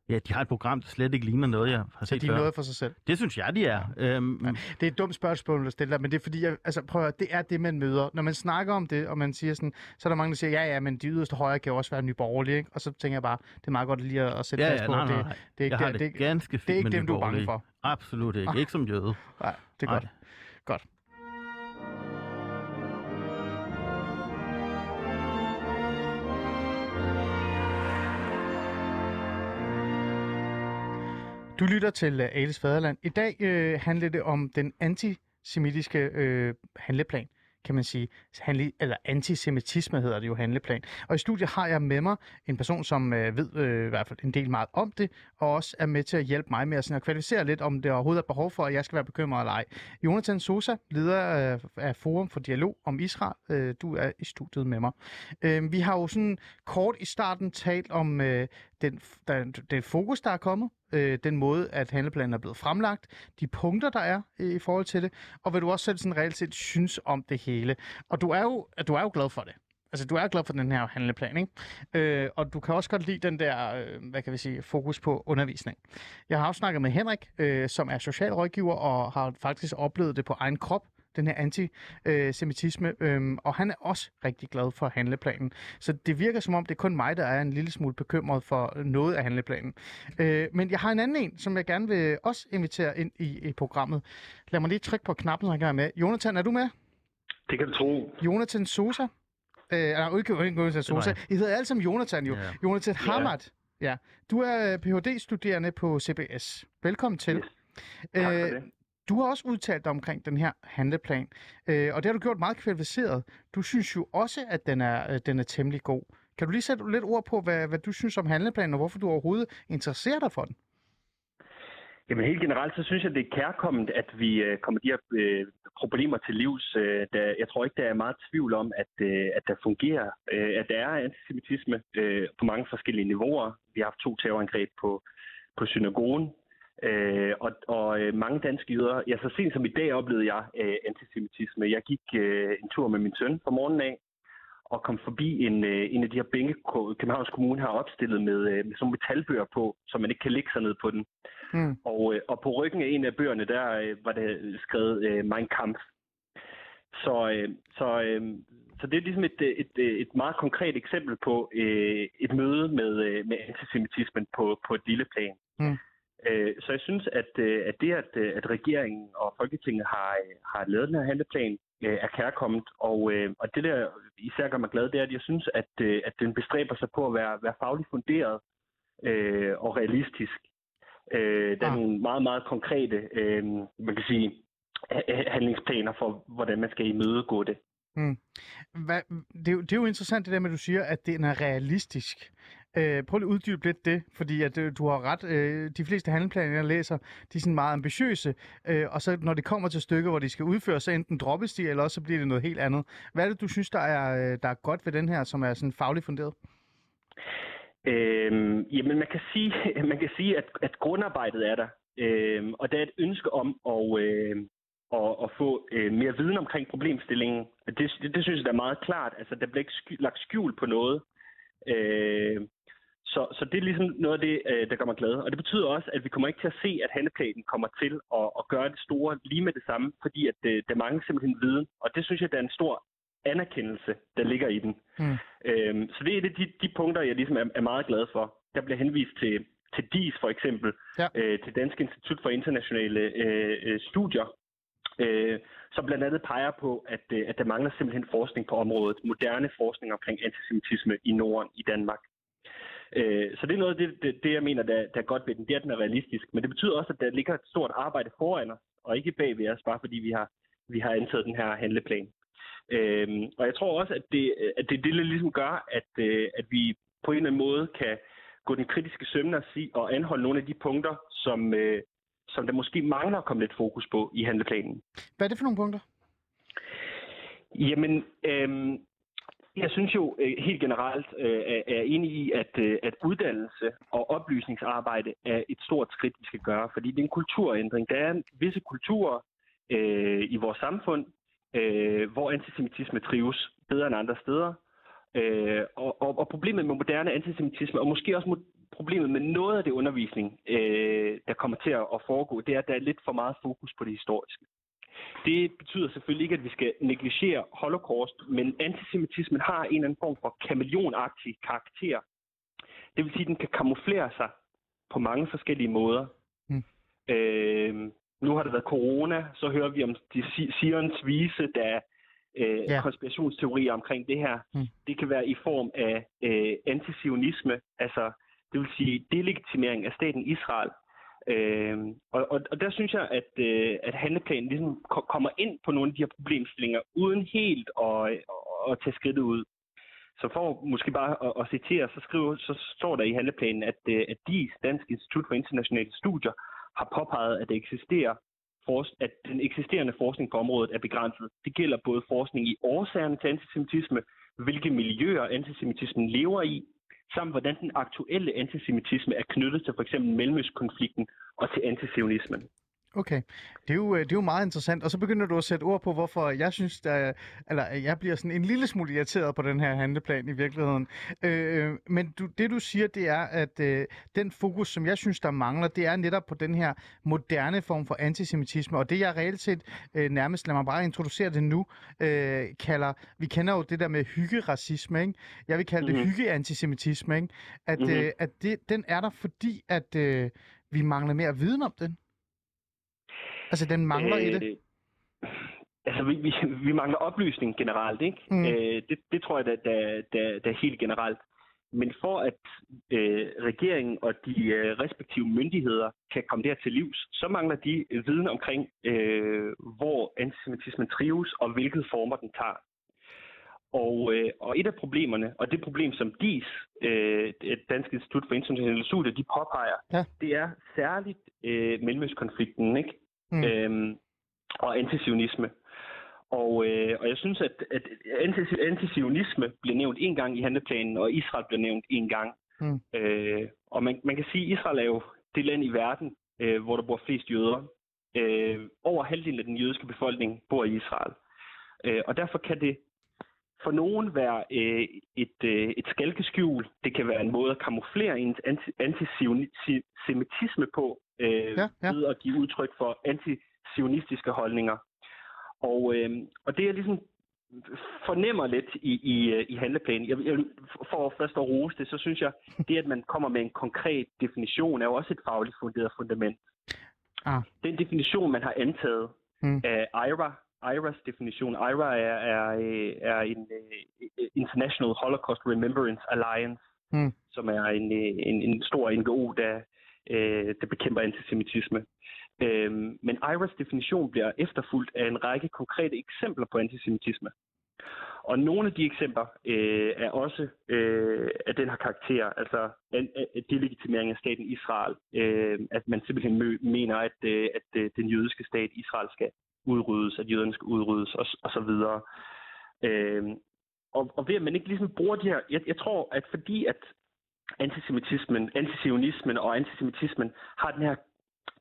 Ja, de har et program, der slet ikke ligner noget, jeg har Så set de er noget for sig selv. Det synes jeg, de er. Øhm, Ja. Det er et dumt spørgsmål at stille dig, men det er fordi, jeg, altså prøv at, høre, det er det, man møder. Når man snakker om det, og man siger sådan, så er der mange, der siger, ja, ja, men de yderste højre kan jo også være nyborgerlige, ikke? Og så tænker jeg bare, det er meget godt lige at, at sætte ja, fast ja, på, nej, at nej, det, nej. det er ikke, jeg har det, det, det, ganske fint det er ikke dem, du er bange for. Absolut ikke. Ikke som jøde. Nej, det er Nej. godt. Du lytter til øh, Ales Faderland. I dag øh, handler det om den antisemitiske øh, handleplan, kan man sige. Handle, eller antisemitisme hedder det jo handleplan. Og i studiet har jeg med mig en person, som øh, ved øh, i hvert fald en del meget om det, og også er med til at hjælpe mig med at, sådan, at kvalificere lidt, om det overhovedet er behov for, at jeg skal være bekymret eller ej. Jonathan Sosa, leder af, af Forum for Dialog om Israel. Øh, du er i studiet med mig. Øh, vi har jo sådan kort i starten talt om øh, den, der, den fokus, der er kommet, øh, den måde, at handleplanen er blevet fremlagt, de punkter, der er øh, i forhold til det, og hvad du også selv sådan reelt set synes om det hele. Og du er jo, du er jo glad for det. Altså, du er glad for den her handleplan, ikke? Øh, og du kan også godt lide den der, øh, hvad kan vi sige, fokus på undervisning. Jeg har også snakket med Henrik, øh, som er socialrådgiver og har faktisk oplevet det på egen krop, den her antisemitisme, øh, og han er også rigtig glad for handleplanen. Så det virker som om, det er kun mig, der er en lille smule bekymret for noget af handleplanen. Øh, men jeg har en anden en, som jeg gerne vil også invitere ind i, i programmet. Lad mig lige trykke på knappen, så jeg kan være med. Jonathan, er du med? Det kan du tro. Jonathan Sosa. Øh, nej, ikke Jonathan Sosa. I hedder alle sammen Jonathan jo. Ja. Jonathan Hamad. Ja. Du er Ph.D.-studerende på CBS. Velkommen til. Yes. Tak for Øh, det. Du har også udtalt dig omkring den her handleplan, øh, og det har du gjort meget kvalificeret. Du synes jo også, at den er, øh, den er temmelig god. Kan du lige sætte lidt ord på, hvad, hvad du synes om handleplanen, og hvorfor du overhovedet interesserer dig for den? Jamen helt generelt, så synes jeg, det er kærkommet, at vi øh, kommer de her øh, problemer til livs. Øh, der, jeg tror ikke, der er meget tvivl om, at, øh, at der fungerer, øh, at der er antisemitisme øh, på mange forskellige niveauer. Vi har haft to terrorangreb på, på synagogen, øh, og, og øh, mange danske jøder. Ja, så sent som i dag oplevede jeg øh, antisemitisme. Jeg gik øh, en tur med min søn fra morgenen af, og kom forbi en, øh, en af de her bænke, Københavns Kommune har opstillet med, øh, med sådan metalbøger på, så man ikke kan ligge sig ned på den. Mm. Og, øh, og på ryggen af en af bøgerne, der øh, var det skrevet øh, Mein Kampf. Så, øh, så, øh, så det er ligesom et, øh, et, øh, et meget konkret eksempel på øh, et møde med, øh, med antisemitismen på, på et lille plan. Mm. Øh, så jeg synes, at, øh, at det, at, øh, at regeringen og Folketinget har, har lavet den her handleplan, er kærkommet. Og, og det der især gør mig glad, det er, at jeg synes, at, at den bestræber sig på at være, være fagligt funderet øh, og realistisk. Øh, der er Ah. nogle meget, meget konkrete, øh, man kan sige, ha- handlingsplaner for, hvordan man skal imødegå det. Hvad, det, er jo, det er jo interessant det der med, at du siger, at den er realistisk. Øh, prøv lige at uddybe lidt det, fordi at, øh, du har ret. Øh, de fleste handleplaner, jeg læser, de er sådan meget ambitiøse, øh, og så når det kommer til stykker, hvor de skal udføre, så enten droppes de, eller også så bliver det noget helt andet. Hvad er det, du synes, der er, øh, der er godt ved den her, som er sådan fagligt funderet? Øhm, jamen, man kan sige, [laughs] man kan sige at, at grundarbejdet er der. Øhm, og der er et ønske om at, øh, og, at få øh, mere viden omkring problemstillingen. Det, det, det synes jeg der er meget klart. Altså, der bliver ikke sky, lagt skjul på noget. Øh, så, så det er ligesom noget af det, øh, der gør mig glad. Og det betyder også, at vi kommer ikke til at se, at handleplanen kommer til at, at gøre det store lige med det samme, fordi at øh, der mangler simpelthen viden. Og det synes jeg, der er en stor anerkendelse, der ligger i den. Mm. Øhm, så det er et af de, de punkter, jeg ligesom er, er meget glad for. Der bliver henvist til, til DIS for eksempel, Ja. øh, til Dansk Institut for Internationale øh, øh, Studier, øh, som blandt andet peger på, at, øh, at der mangler simpelthen forskning på området, moderne forskning omkring antisemitisme i Norden, i Danmark. Øh, så det er noget af det, det, det jeg mener, der, der er godt ved den, det er, at den er realistisk. Men det betyder også, at der ligger et stort arbejde foran os, og ikke bag ved os, bare fordi vi har, vi har antaget den her handleplan. Øhm, og jeg tror også, at det, at det, det ligesom gør, at, øh, at vi på en eller anden måde kan gå den kritiske sømne og, sige, og anholde nogle af de punkter, som, øh, som der måske mangler at komme lidt fokus på i handleplanen. Hvad er det for nogle punkter? Jamen, øhm, jeg synes jo øh, helt generelt øh, er, enig i, at, øh, at uddannelse og oplysningsarbejde er et stort skridt, vi skal gøre, fordi det er en kulturændring. Der er visse kulturer øh, i vores samfund, øh, hvor antisemitisme trives bedre end andre steder. Øh, og, og, og problemet med moderne antisemitisme, og måske også problemet med noget af det undervisning, øh, der kommer til at foregå, det er, at der er lidt for meget fokus på det historiske. Det betyder selvfølgelig ikke, at vi skal negligere holocaust, men antisemitismen har en eller anden form for kameleonagtig karakter. Det vil sige, at den kan kamuflere sig på mange forskellige måder. Mm. Øh, nu har der været corona, så hører vi om de si- Sions vise, der er øh, Ja. konspirationsteorier omkring det her. Mm. Det kan være i form af øh, antisionisme, altså det vil sige delegitimering af staten Israel. Øh, og, og, og der synes jeg, at, øh, at handleplanen ligesom ko- kommer ind på nogle af de her problemstillinger, uden helt at, at, at tage skridtet ud. Så for måske bare at, at citere, så, skriver, så står der i handleplanen, at, øh, at DIS, Dansk Institut for Internationale Studier, har påpeget, at, det eksisterer, at den eksisterende forskning på området er begrænset. Det gælder både forskning i årsagerne til antisemitisme, hvilke miljøer antisemitismen lever i, samt hvordan den aktuelle antisemitisme er knyttet til f.eks. Mellemøstkonflikten og til antisionismen. Okay, det er, jo, øh, det er jo meget interessant. Og så begynder du at sætte ord på, hvorfor jeg synes, der, eller at jeg bliver sådan en lille smule irriteret på den her handleplan i virkeligheden. Øh, men du, det du siger, det er, at øh, den fokus, som jeg synes, der mangler, det er netop på den her moderne form for antisemitisme. Og det jeg reelt set øh, nærmest, lad mig bare introducere det nu, øh, kalder, vi kender jo det der med hyggeracisme, ikke? Jeg vil kalde det Mhm. hyggeantisemitisme, ikke? At, Mhm. øh, at det, den er der, fordi at øh, vi mangler mere viden om den. Altså, den mangler i det. Øh, Altså, vi, vi, vi mangler oplysning generelt, ikke? Mm. Øh, det, det tror jeg, der, der, der, der er helt generelt. Men for at øh, regeringen og de øh, respektive myndigheder kan komme der til livs, så mangler de viden omkring, øh, hvor antisemitismen trives og hvilke former den tager. Og, øh, og et af problemerne, og det problem, som DIS, øh, det Danske Institut for Internationale Studier, de påpeger, Ja. det er særligt øh, Mellemøstkonflikten, ikke? Mm. Øhm, og antisionisme. Og, øh, og jeg synes, at, at antisionisme bliver nævnt en gang i handleplanen, og Israel bliver nævnt en gang. Mm. Øh, og man, man kan sige, at Israel er jo det land i verden, øh, hvor der bor flest jøder. Øh, over halvdelen af den jødiske befolkning bor i Israel. Øh, og derfor kan det for nogen være øh, et, øh, et skalkeskjul. Det kan være en måde at kamuflere ens anti- antisemitisme på, øh, Ja, ja. ved at give udtryk for antisionistiske holdninger. Og, øh, og det jeg ligesom fornemmer lidt i, i, øh, i handleplanen, jeg, jeg, for først at rose det, så synes jeg, det at man kommer med en konkret definition, er jo også et fagligt funderet fundament. Ah. Den definition, man har antaget Mm. af IRA, IRA's definition. IRA er, er, øh, er en uh, International Holocaust Remembrance Alliance, Mm. som er en, øh, en, en stor NGO, der, øh, der bekæmper antisemitisme. Uh, men IRA's definition bliver efterfulgt af en række konkrete eksempler på antisemitisme. Og nogle af de eksempler øh, er også øh, af den her karakter, altså en, en delegitimering af staten Israel, øh, at man simpelthen mø, mener, at, øh, at øh, den jødiske stat Israel skal udryddes, at jøderne skal udryddes og, og så videre. Øh, og, og ved at man ikke ligesom bruger de her, jeg, jeg tror, at fordi at antisemitismen, antisionismen og antisemitismen har den her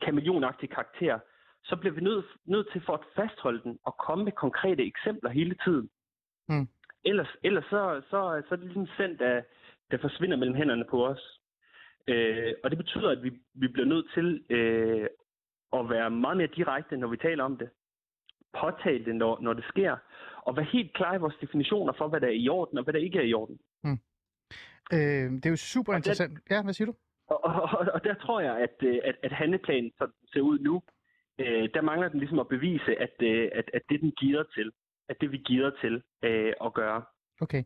kameleonagtige karakter, så bliver vi nødt, nødt til for at fastholde den og komme med konkrete eksempler hele tiden. Mm. Ellers, ellers så, så, så er det ligesom sendt, der, der forsvinder mellem hænderne på os. Øh, og det betyder, at vi, vi bliver nødt til øh, at være meget mere direkte, når vi taler om det. Påtale det, når, når det sker. Og være helt klar i vores definitioner for, hvad der er i orden og hvad der ikke er i orden. Øh, det er jo super Og interessant. Ja, hvad siger du? Og, og, og, der tror jeg, at, øh, at, at handleplanen, som den ser ud nu, øh, der mangler den ligesom at bevise, at, øh, at, at det den giver til, at det vi giver til øh, at gøre. Okay.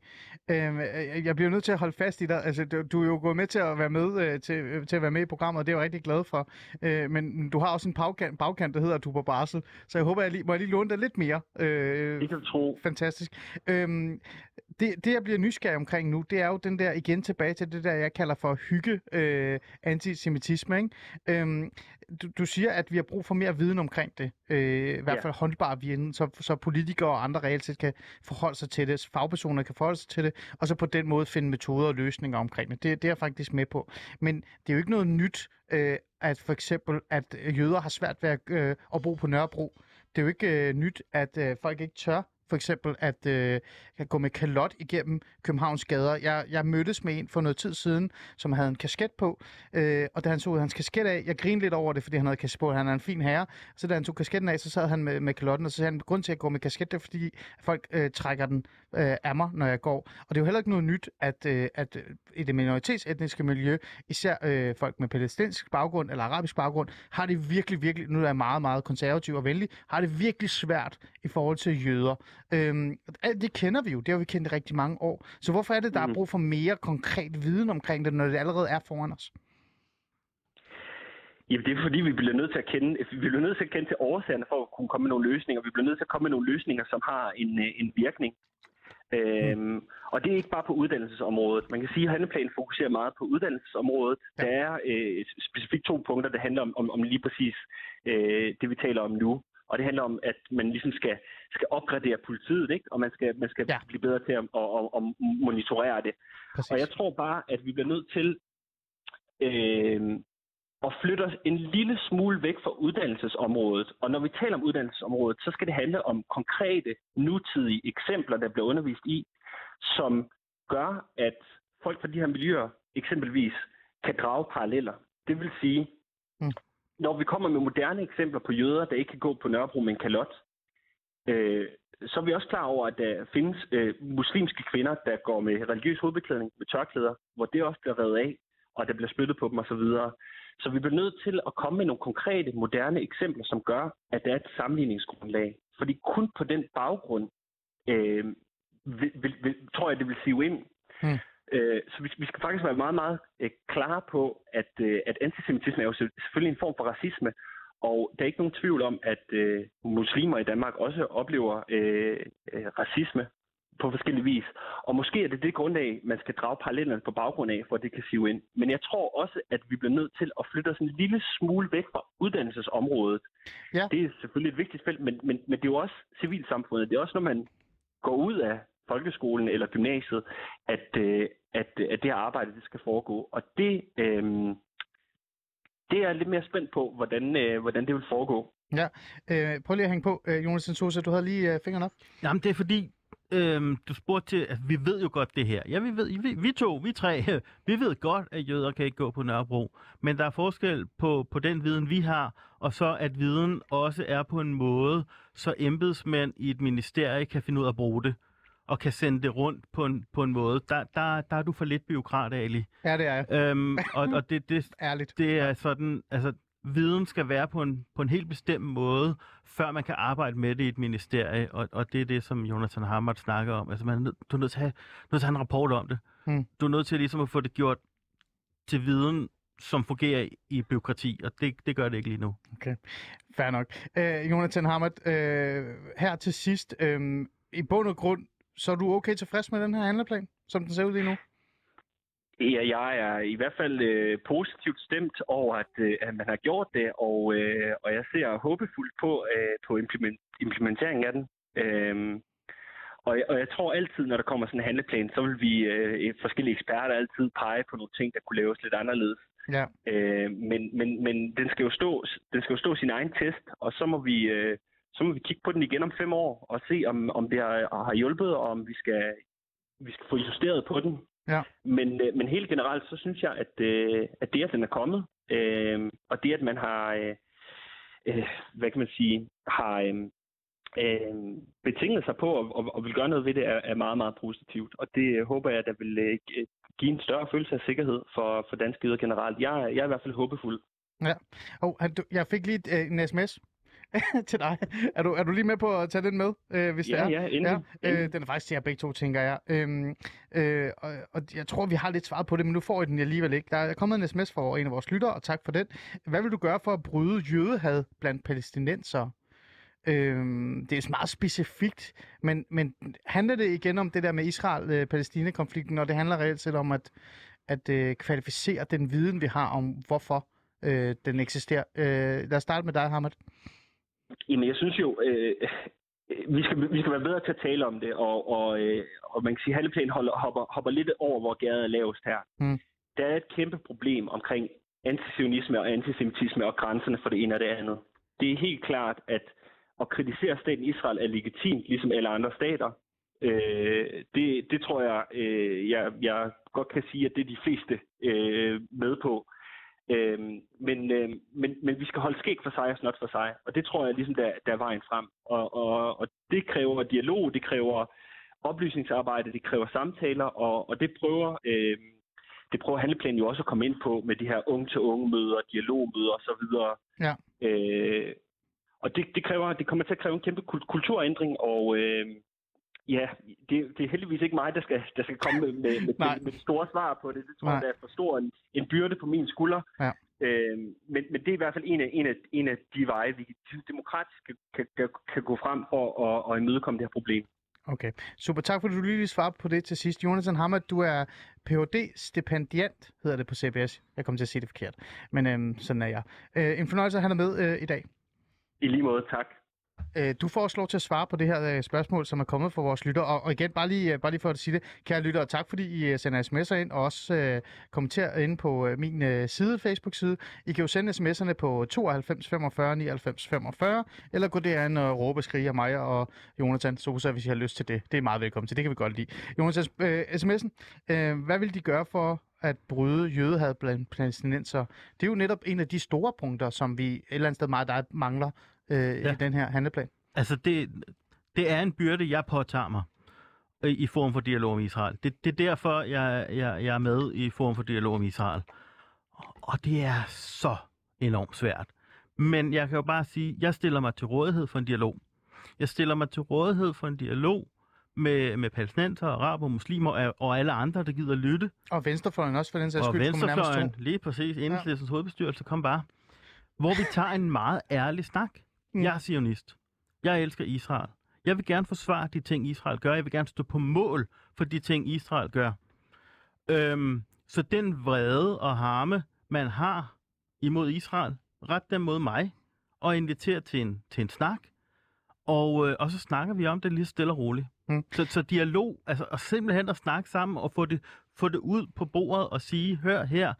Øhm, øh, jeg bliver nødt til at holde fast i dig. Altså, du, du er jo gået med til at være med øh, til, øh, til at være med i programmet, og det er jeg rigtig glad for. Øh, men du har også en bagkant, bagkant, der hedder, du på barsel. Så jeg håber, jeg lige, må jeg lige låne dig lidt mere. Øh, Det kan tro. fantastisk. Øhm, det, det, jeg bliver nysgerrig omkring nu, det er jo den der, igen tilbage til det der, jeg kalder for hygge øh, antisemitisme. Ikke? Øhm, du, du siger, at vi har brug for mere viden omkring det. Øh, I hvert Ja. fald håndbar viden, så, så politikere og andre reelt set kan forholde sig til det, så fagpersoner kan forholde sig til det, og så på den måde finde metoder og løsninger omkring det. Det, det er jeg faktisk med på. Men det er jo ikke noget nyt, øh, at for eksempel, at jøder har svært ved at, øh, at bo på Nørrebro. Det er jo ikke øh, nyt, at øh, folk ikke tør for eksempel at øh, gå med kalot igennem Københavns gader. Jeg, jeg mødtes med en for noget tid siden, som havde en kasket på, øh, og da han tog hans kasket af, jeg grinede lidt over det, fordi han havde kasket på, han er en fin herre, så da han tog kasketten af, så sad han med, med kalotten, og så sagde han, grund til at gå med kasket, det er fordi folk øh, trækker den øh, af mig, når jeg går. Og det er jo heller ikke noget nyt, at, øh, at øh, i det minoritetsetniske miljø, især øh, folk med palæstinsk baggrund eller arabisk baggrund, har det virkelig, virkelig, nu er jeg meget, meget konservativ og venlig, har det virkelig svært i forhold til jøder. Øhm, alt det kender vi jo, det har vi kendt i rigtig mange år. Så hvorfor er det, der er Mhm. brug for mere konkret viden omkring det, når det allerede er foran os? Jamen, det er fordi, vi bliver nødt til at kende, vi bliver nødt til at kende til årsagerne for at kunne komme med nogle løsninger. Vi bliver nødt til at komme med nogle løsninger, som har en, øh, en virkning. Øhm, og det er ikke bare på uddannelsesområdet. Man kan sige, at handleplanen fokuserer meget på uddannelsesområdet. Ja. Der er øh, specifikt to punkter, der handler om, om, om lige præcis øh, det, vi taler om nu. Og det handler om, at man ligesom skal, skal opgradere politiet, ikke? og man skal, man skal Ja. blive bedre til at, at, at, at monitorere det. Præcis. Og jeg tror bare, at vi bliver nødt til øh, at flytte os en lille smule væk fra uddannelsesområdet. Og når vi taler om uddannelsesområdet, så skal det handle om konkrete, nutidige eksempler, der bliver undervist i, som gør, at folk fra de her miljøer eksempelvis kan drage paralleller. Det vil sige, Mm når vi kommer med moderne eksempler på jøder, der ikke kan gå på Nørrebro med en kalot, øh, så er vi også klar over, at der findes øh, muslimske kvinder, der går med religiøs hovedbeklædning, med tørklæder, hvor det også bliver revet af, og der bliver spyttet på dem osv. Så vi bliver nødt til at komme med nogle konkrete, moderne eksempler, som gør, at der er et sammenligningsgrundlag. Fordi kun på den baggrund, øh, vil, vil, vil, tror jeg, det vil sive ind. Mm. Øh, så vi, vi skal faktisk være meget, meget øh, klare på, at, øh, at antisemitisme er jo selv- selvfølgelig en form for racisme, og der er ikke nogen tvivl om, at øh, muslimer i Danmark også oplever øh, øh, racisme på forskellige vis. Og måske er det det grundlag, man skal drage parallellerne på baggrund af, for at det kan sive ind. Men jeg tror også, at vi bliver nødt til at flytte os en lille smule væk fra uddannelsesområdet. Ja. Det er selvfølgelig et vigtigt felt, men, men, men det er jo også civilsamfundet. Det er også, når man går ud af folkeskolen eller gymnasiet, at, øh, at, at det her arbejde det skal foregå. Og det, øh, det er jeg lidt mere spændt på, hvordan, øh, hvordan det vil foregå. Ja, øh, prøv lige at hænge på, øh, Jonas Sosa, du havde lige øh, fingeren op. Jamen, det er fordi, øhm, du spurgte til, at vi ved jo godt det her. Ja, vi ved, vi, vi to, vi tre, [laughs] vi ved godt, at jøder kan ikke gå på Nørrebro. Men der er forskel på, på den viden, vi har, og så at viden også er på en måde, så embedsmænd i et ministerie kan finde ud af at bruge det og kan sende det rundt på en, på en måde. Der, der, der er du for lidt byråkrat, Ali. Ja, det er jeg. Øhm, og, og det, det, [laughs] Ærligt. det er sådan, altså, viden skal være på en, på en helt bestemt måde, før man kan arbejde med det i et ministerie, og, og det er det, som Jonathan Hammer snakker om. Altså, man er nød, du er nødt til at have, nødt til at have en rapport om det. Hmm. Du er nødt til ligesom at få det gjort til viden, som fungerer i, byråkrati, og det, det gør det ikke lige nu. Fair nok. Øh, Jonathan Hammert, øh, her til sidst, øh, i bund og grund, så er du okay tilfreds med den her handleplan, som den ser ud lige nu? Ja, jeg er i hvert fald øh, positivt stemt over, at, øh, at man har gjort det, og, øh, og jeg ser håbefuldt på, øh, på implement, implementeringen af den. Øhm, og, jeg, og jeg tror altid, når der kommer sådan en handleplan, så vil vi øh, forskellige eksperter altid pege på nogle ting, der kunne laves lidt anderledes. Ja. Øh, men men, men den, skal jo stå, den skal jo stå sin egen test, og så må vi, øh, så må vi kigge på den igen om fem år og se, om, om det har, har hjulpet, og om vi skal, vi skal få justeret på den. Ja. Men, øh, men helt generelt, så synes jeg, at, øh, at det, at den er kommet, øh, og det, at man har, øh, øh, hvad kan man sige, har øh, betinget sig på og, og, og vil gøre noget ved det, er, er meget, meget positivt. Og det håber jeg, der vil øh, give en større følelse af sikkerhed for, for danske yder generelt. Jeg, jeg er i hvert fald håbefuld. Han- du- jeg fik lige en sms [laughs] til dig. Er du, er du lige med på at tage den med, øh, hvis det Ja, er? ja, endelig. Ja, øh, den er faktisk til jer begge to, tænker jeg. Øhm, øh, og, og jeg tror, vi har lidt svaret på det, men nu får I den alligevel ikke. Der er kommet en sms fra en af vores lyttere, og tak for den. Hvad vil du gøre for at bryde jødehad blandt palæstinenser? Øhm, det er meget specifikt, men, men handler det igen om det der med Israel-Palæstina-konflikten, og det handler reelt set om at, at øh, kvalificere den viden, vi har om, hvorfor øh, den eksisterer. Øh, lad os starte med dig, Hamad. Jamen, jeg synes jo, øh, vi, skal, vi skal være bedre til at tale om det, og, og, øh, og man kan sige, at handleplanen holder, hopper, hopper lidt over, hvor gaden er lavest her. Mm. Der er et kæmpe problem omkring antisionisme og antisemitisme og grænserne for det ene og det andet. Det er helt klart, at at kritisere staten Israel er legitimt, ligesom alle andre stater. Øh, det, det tror jeg, øh, jeg, jeg godt kan sige, at det er de fleste øh, med på. Øh, men, øh, men, men vi skal holde skæg for sig og snot for sig, og det tror jeg ligesom, der, der er vejen frem. Og, og, og det kræver dialog, det kræver oplysningsarbejde, det kræver samtaler, og, og det prøver... Øh, det prøver handleplanen jo også at komme ind på med de her unge-til-unge-møder, dialogmøder osv. Ja. Øh, og det, det, kræver, det kommer til at kræve en kæmpe kul- kulturændring, og øh, ja, det, det er heldigvis ikke mig, der skal, der skal komme med, med, med, Nej. med, det store svar på det. Det tror Nej. jeg, er for stor en, en byrde på min skulder. Ja. Øh, men, men det er i hvert fald en af, en af, en af de veje, vi demokratisk kan, kan, kan, kan gå frem for at, at imødekomme det her problem. Okay, super. Tak fordi du lige svarede på det til sidst. Jonathan Hammer, du er phd stipendiant hedder det på CBS. Jeg kommer til at sige det forkert, men øhm, sådan er jeg. Øh, en fornøjelse at have dig med øh, i dag. I lige måde, tak. Øh, du får også lov til at svare på det her øh, spørgsmål, som er kommet fra vores lytter. Og, igen, bare lige, øh, bare lige for at sige det, kære lyttere, tak fordi I sender sms'er ind, og også øh, kommenterer ind på min øh, side, Facebook-side. I kan jo sende sms'erne på 92 45 99 45, eller gå derind og råbe og skrige af mig og Jonathan Sosa, hvis I har lyst til det. Det er meget velkommen til, det kan vi godt lide. Jonathan, øh, sms'en, øh, hvad vil de gøre for at bryde jødehad blandt palæstinenser? Det er jo netop en af de store punkter, som vi et eller andet sted meget der mangler øh, ja. i den her handleplan. Altså, det, det er en byrde, jeg påtager mig øh, i Forum for Dialog om Israel. Det, det er derfor, jeg, jeg, jeg er med i Forum for Dialog om Israel. Og det er så enormt svært. Men jeg kan jo bare sige, jeg stiller mig til rådighed for en dialog. Jeg stiller mig til rådighed for en dialog med, med palæstinenser, araber, muslimer og, og alle andre, der gider lytte. Og venstrefløjen også, for den sags Og skyld, nærmest venstrefløjen, lige præcis, enhedslistens ja. hovedbestyrelse, kom bare. Hvor vi tager en meget ærlig snak. Mm. Jeg er sionist. Jeg elsker Israel. Jeg vil gerne forsvare de ting, Israel gør. Jeg vil gerne stå på mål for de ting, Israel gør. Øhm, så den vrede og harme, man har imod Israel, ret dem mod mig, og inviter til en, til en snak. Og, øh, og så snakker vi om det lige stille og roligt. Mm. Så, så dialog, altså og simpelthen at snakke sammen og få det, få det ud på bordet og sige, hør her,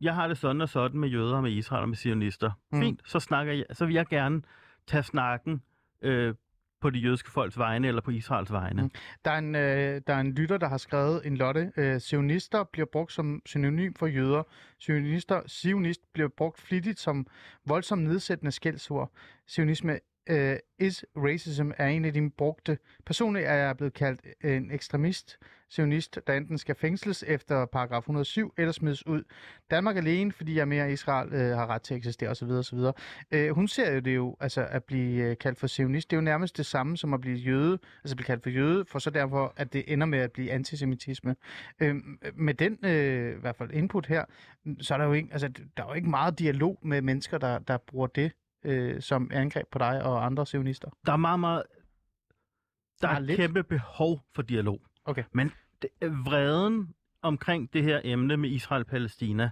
jeg har det sådan og sådan med jøder, med Israel og med sionister. Mm. Fint, så, snakker jeg, så vil jeg gerne tage snakken øh, på de jødiske folks vegne eller på Israels vegne. Mm. Der er en, øh, der er en lytter, der har skrevet en lotte. Øh, sionister bliver brugt som synonym for jøder. Sionister, sionist bliver brugt flittigt som voldsomt nedsættende skældsord. Sionisme uh, is racism er en af de brugte. Personligt er jeg blevet kaldt øh, en ekstremist, sionist, der enten skal fængsles efter paragraf 107 eller smides ud. Danmark alene, fordi jeg mere Israel, uh, har ret til at eksistere osv. osv. Uh, hun ser jo det jo, altså at blive uh, kaldt for sionist, det er jo nærmest det samme som at blive jøde, altså blive kaldt for jøde, for så derfor, at det ender med at blive antisemitisme. Uh, med den uh, i hvert fald input her, så er der jo ikke, altså, der er jo ikke meget dialog med mennesker, der, der bruger det øh, som angreb på dig og andre sionister. Der er meget, meget... Der er et lidt? kæmpe behov for dialog. Okay. Men det, vreden omkring det her emne med Israel-Palæstina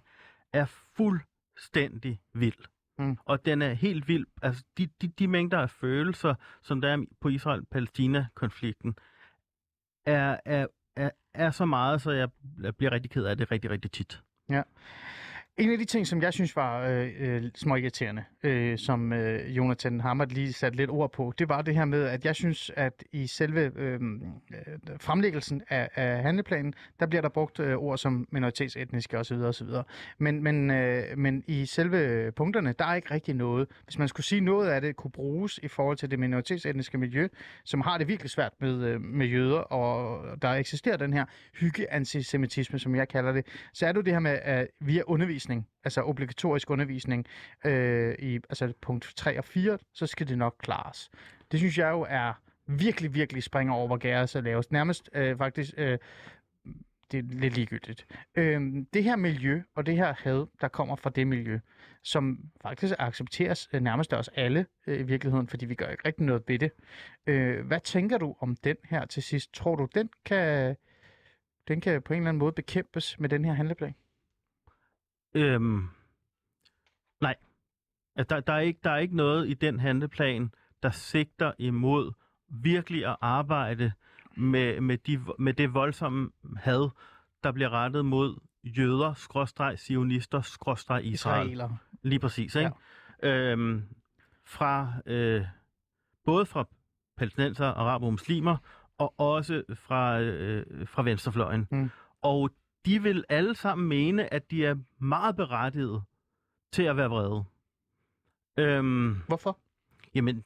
er fuldstændig vild. Mm. Og den er helt vild. Altså, de, de, de mængder af følelser, som der er på Israel-Palæstina-konflikten, er, er, er, er så meget, så jeg, jeg bliver rigtig ked af det rigtig, rigtig tit. En af de ting, som jeg synes var øh, øh, småirriterende, øh, som øh, Jonathan Hammert lige satte lidt ord på, det var det her med, at jeg synes, at i selve øh, øh fremlæggelsen af, af handleplanen, der bliver der brugt øh, ord som minoritetsetniske osv. osv. Men, men, øh, men i selve punkterne, der er ikke rigtig noget. Hvis man skulle sige noget af det kunne bruges i forhold til det minoritetsetniske miljø, som har det virkelig svært med, øh, med jøder, og der eksisterer den her hyggeantisemitisme, som jeg kalder det, så er det jo det her med, at via undervisning, altså obligatorisk undervisning, øh, i altså punkt 3 og 4, så skal det nok klares. Det synes jeg jo er virkelig, virkelig springer over, hvor gæret så laves. Nærmest øh, faktisk, øh, det er lidt ligegyldigt. Øh, det her miljø og det her had, der kommer fra det miljø, som faktisk accepteres øh, nærmest af os alle øh, i virkeligheden, fordi vi gør ikke rigtig noget ved det. Øh, hvad tænker du om den her til sidst? Tror du, den kan, den kan på en eller anden måde bekæmpes med den her handleplan? Øhm, nej. Der, der, er ikke, der er ikke noget i den handleplan, der sigter imod virkelig at arbejde med, med, de, med det voldsomme had, der bliver rettet mod jøder, skråstreg, sionister, skråstreg Israel. Israeler. Lige præcis, ikke? Ja. Øhm, fra, øh, både fra palæstinenser, araber og muslimer, og også fra, øh, fra venstrefløjen. Mm. Og de vil alle sammen mene, at de er meget berettiget til at være vrede. Øhm, Hvorfor? Jamen,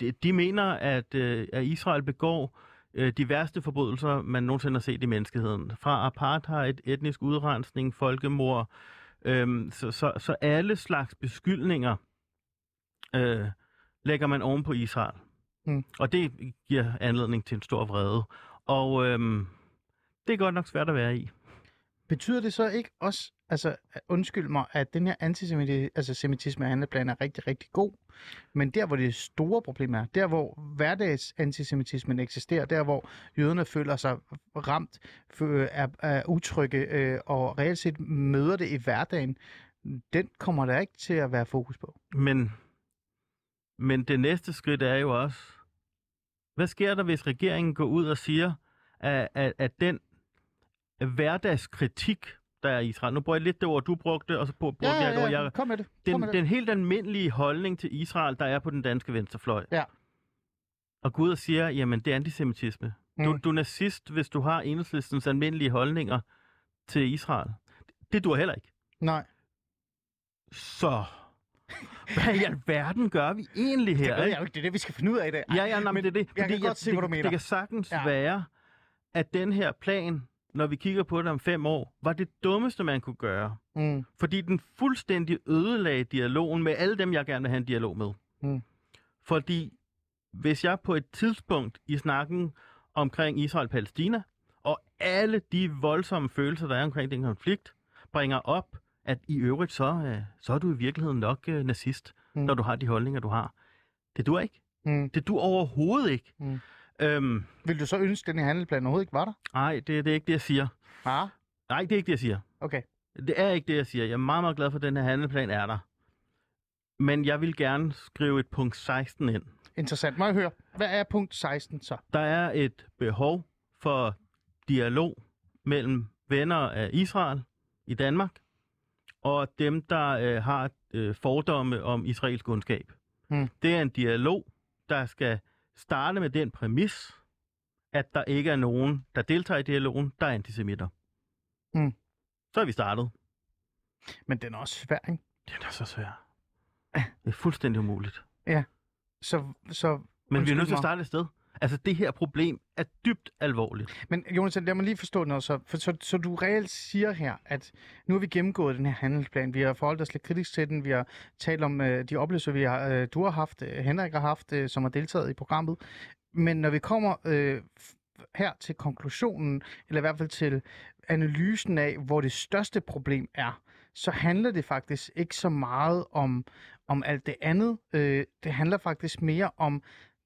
de, de mener, at, øh, at Israel begår øh, de værste forbrydelser, man nogensinde har set i menneskeheden. Fra apartheid, etnisk udrensning, folkemord, øhm, så, så, så alle slags beskyldninger øh, lægger man oven på Israel. Mm. Og det giver anledning til en stor vrede. Og øhm, det er godt nok svært at være i. Betyder det så ikke også, altså undskyld mig, at den her antisemitisme altså, semitisme handleplan er rigtig, rigtig god, men der, hvor det store problem er, der, hvor hverdagsantisemitismen eksisterer, der, hvor jøderne føler sig ramt, af, er, utrygge øh, og reelt set møder det i hverdagen, den kommer der ikke til at være fokus på. Men, men det næste skridt er jo også, hvad sker der, hvis regeringen går ud og siger, at, at, at den hverdagskritik, der er i Israel, nu bruger jeg lidt det ord, du brugte, og så brugte jeg det ord, jeg... kom med det. Kom Den, med det. den helt almindelige holdning til Israel, der er på den danske venstrefløj. Ja. Og gå ud og siger, jamen det er antisemitisme. Mm. Du, du er nazist, hvis du har enhedslistens almindelige holdninger til Israel. Det du heller ikke. Nej, Så hvad i alverden gør vi egentlig her? det ved jeg jo ikke. Det er det, vi skal finde ud af i dag. Ja, ja, nej, men det er det. jeg kan godt se, det, hvad du mener. Det kan sagtens Ja. ja. være, at den her plan, når vi kigger på det om fem år, var det dummeste, man kunne gøre. Mm. Fordi den fuldstændig ødelagde dialogen med alle dem, jeg gerne vil have en dialog med. Mm. Fordi hvis jeg på et tidspunkt i snakken omkring Israel-Palæstina, og alle de voldsomme følelser, der er omkring den konflikt, bringer op, at i øvrigt så, øh, så er du i virkeligheden nok øh, nazist, Mm. når du har de holdninger, du har. Det du ikke. Mm. Det du overhovedet ikke. Mm. Øhm, Vil du så ønske, at den her handelsplan overhovedet ikke var der? nej, det, det er ikke det, jeg siger. Ah, Nej, det er ikke det, jeg siger. okay. Det er ikke det, jeg siger. Jeg er meget, meget glad for, at den her handelplan er der. Men jeg vil gerne skrive et punkt 16 ind. Interessant. Må jeg høre, hvad er punkt 16 så? Der er et behov for dialog mellem venner af Israel i Danmark og dem, der øh, har øh, fordomme om israelsk ondskab. Mm. Det er en dialog, der skal starte med den præmis, at der ikke er nogen, der deltager i dialogen, der er antisemitter. Mm. Så er vi startet. Men den er også svær, ikke? Den er så svær. Det er fuldstændig umuligt. Ja. Så, så Men vi er nødt til at starte et sted. Altså, det her problem er dybt alvorligt. Men Jonas, lad mig lige forstå noget så. For, så. Så du reelt siger her, at nu har vi gennemgået den her handelsplan. Vi har forholdt os lidt kritisk til den. Vi har talt om øh, de oplevelser, vi har, øh, du har haft, øh, Henrik har haft, øh, som har deltaget i programmet. Men når vi kommer øh, her til konklusionen, eller i hvert fald til analysen af, hvor det største problem er, så handler det faktisk ikke så meget om, om alt det andet. Øh, det handler faktisk mere om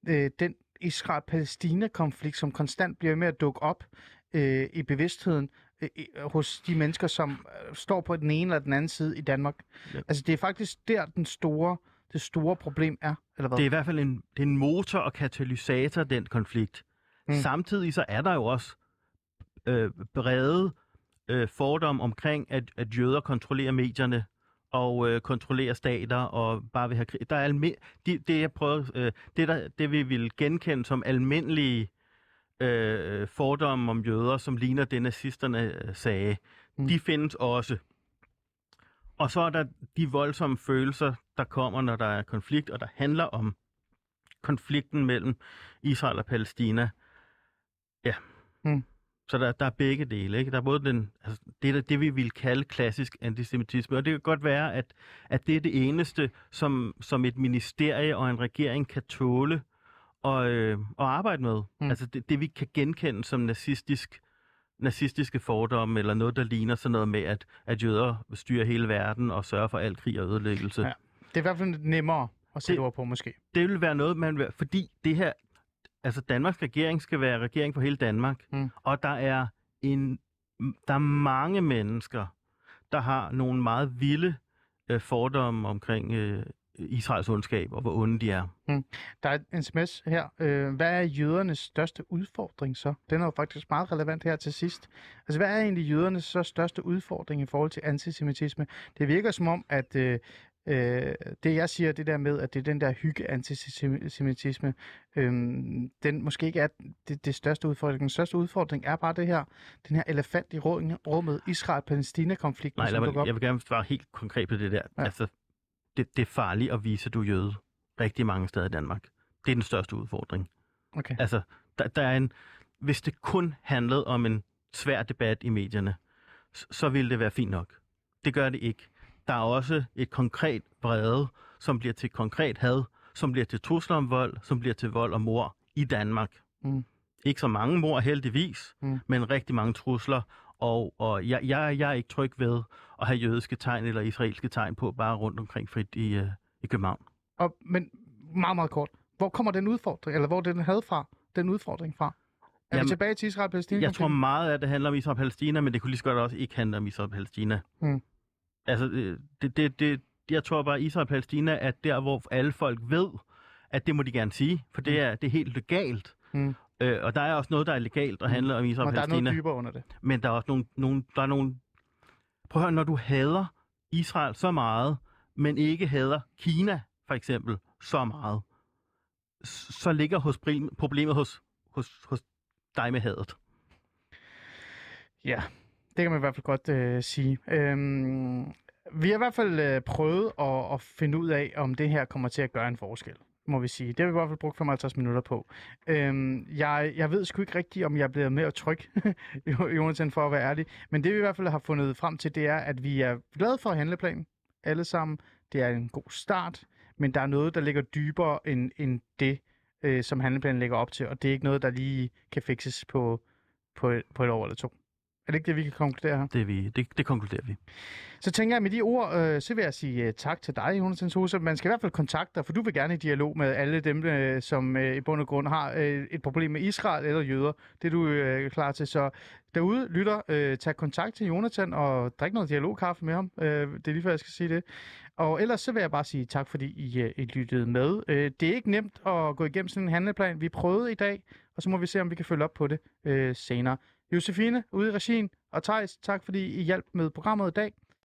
øh, den Israel-Palæstina-konflikt, som konstant bliver med at dukke op øh, i bevidstheden øh, i- hos de mennesker, som øh, står på den ene eller den anden side i Danmark. Ja. Altså, det er faktisk der, den store, det store problem er, eller hvad? Det er i hvert fald en, det er en motor og katalysator, den konflikt. Mm. Samtidig så er der jo også øh, brede øh, fordomme omkring, at, at jøder kontrollerer medierne og øh, kontrollerer stater og bare vil have krig. Der er alme- det, det, jeg prøver, øh, det, der, det vi vil genkende som almindelige øh, fordomme om jøder, som ligner det nazisterne øh, sagde. Mm. de findes også. Og så er der de voldsomme følelser, der kommer, når der er konflikt, og der handler om konflikten mellem Israel og Palæstina. Ja. Mm. Så der, der er begge dele. Ikke? Der er både den, altså, det, er det, vi vil kalde klassisk antisemitisme, og det kan godt være, at, at det er det eneste, som, som et ministerie og en regering kan tåle og, øh, og arbejde med. Mm. Altså det, det, vi kan genkende som nazistisk nazistiske fordomme, eller noget, der ligner sådan noget med, at, at jøder styrer hele verden og sørger for al krig og ødelæggelse. Ja. Det er i hvert fald nemmere at sætte Det- ord på, måske. det vil være noget, man vil, fordi det her, altså Danmarks regering skal være regering for hele Danmark, Mm. og der er en, der er mange mennesker, der har nogle meget vilde øh, fordomme omkring øh, Israels ondskab og hvor onde de er. Der er en sms her. Øh, hvad er jødernes største udfordring så? Den er jo faktisk meget relevant her til sidst. Altså, hvad er egentlig jødernes så største udfordring i forhold til antisemitisme? Det virker som om, at øh, øh, det jeg siger, det der med, at det er den der hygge-antisemitisme, øh, den måske ikke er det, det største udfordring. Den største udfordring er bare det her, den her elefant i rum- rummet, Israel-Palæstina-konflikten, Nej, som mig, jeg vil gerne svare helt konkret på det der. Ja. Altså, det, det er farligt at vise, at du er jøde rigtig mange steder i Danmark. Det er den største udfordring. Okay. Altså, der, der er en, hvis det kun handlede om en svær debat i medierne, så ville det være fint nok. Det gør det ikke. Der er også et konkret vrede, som bliver til konkret had, som bliver til trusler om vold, som bliver til vold og mor i Danmark. Mm. Ikke så mange mor heldigvis, Mm. men rigtig mange trusler. Og, og jeg, jeg, jeg er ikke tryg ved at have jødiske tegn eller israelske tegn på bare rundt omkring frit i, uh, i København. Og, men meget, meget kort. Hvor kommer den udfordring, eller hvor den havde fra, den udfordring fra? Er Jamen, vi tilbage til Israel og Palæstina? Jeg tror meget af det handler om Israel og Palæstina, men det kunne lige så godt også ikke handle om Israel og Palæstina. Mm. Altså, øh, det, det, det, jeg tror bare, Israel og Palæstina er der, hvor alle folk ved, at det må de gerne sige, for det er, det er helt legalt. Mm. Øh, og der er også noget, der er legalt og handler om Israel og Men der er Palæstina. noget dybere under det. Men der er også nogle, nogle, der er nogle... Prøv at høre, når du hader Israel så meget, men ikke hader Kina, for eksempel, så meget, så ligger hos problemet hos, hos, hos dig med hadet. Ja, det kan man i hvert fald godt øh, sige. Øhm, vi har i hvert fald øh, prøvet at, at finde ud af, om det her kommer til at gøre en forskel, må vi sige. Det har vi i hvert fald brugt 55 minutter på. Øhm, jeg, jeg ved sgu ikke rigtigt, om jeg er blevet mere tryg, [laughs] Jonathan, for at være ærlig. Men det vi i hvert fald har fundet frem til, det er, at vi er glade for handleplanen alle sammen. Det er en god start, men der er noget, der ligger dybere end, end det, øh, som handleplanen lægger op til, og det er ikke noget, der lige kan fikses på, på, på et år eller to. Er det ikke det, vi kan konkludere her? Det, vi, det, det konkluderer vi. Så tænker jeg, med de ord, øh, så vil jeg sige uh, tak til dig, Jonathan Sosa. Man skal i hvert fald kontakte dig, for du vil gerne i dialog med alle dem, øh, som øh, i bund og grund har øh, et problem med Israel eller jøder. Det er du øh, klar til. Så derude, lytter, øh, tag kontakt til Jonathan og drik noget dialogkaffe med ham. Øh, det er lige før, jeg skal sige det. Og ellers så vil jeg bare sige tak, fordi I, øh, I lyttede med. Øh, det er ikke nemt at gå igennem sådan en handleplan. Vi prøvede i dag, og så må vi se, om vi kan følge op på det øh, senere. Josefine ude i regien, og Tejs, tak fordi I hjalp med programmet i dag.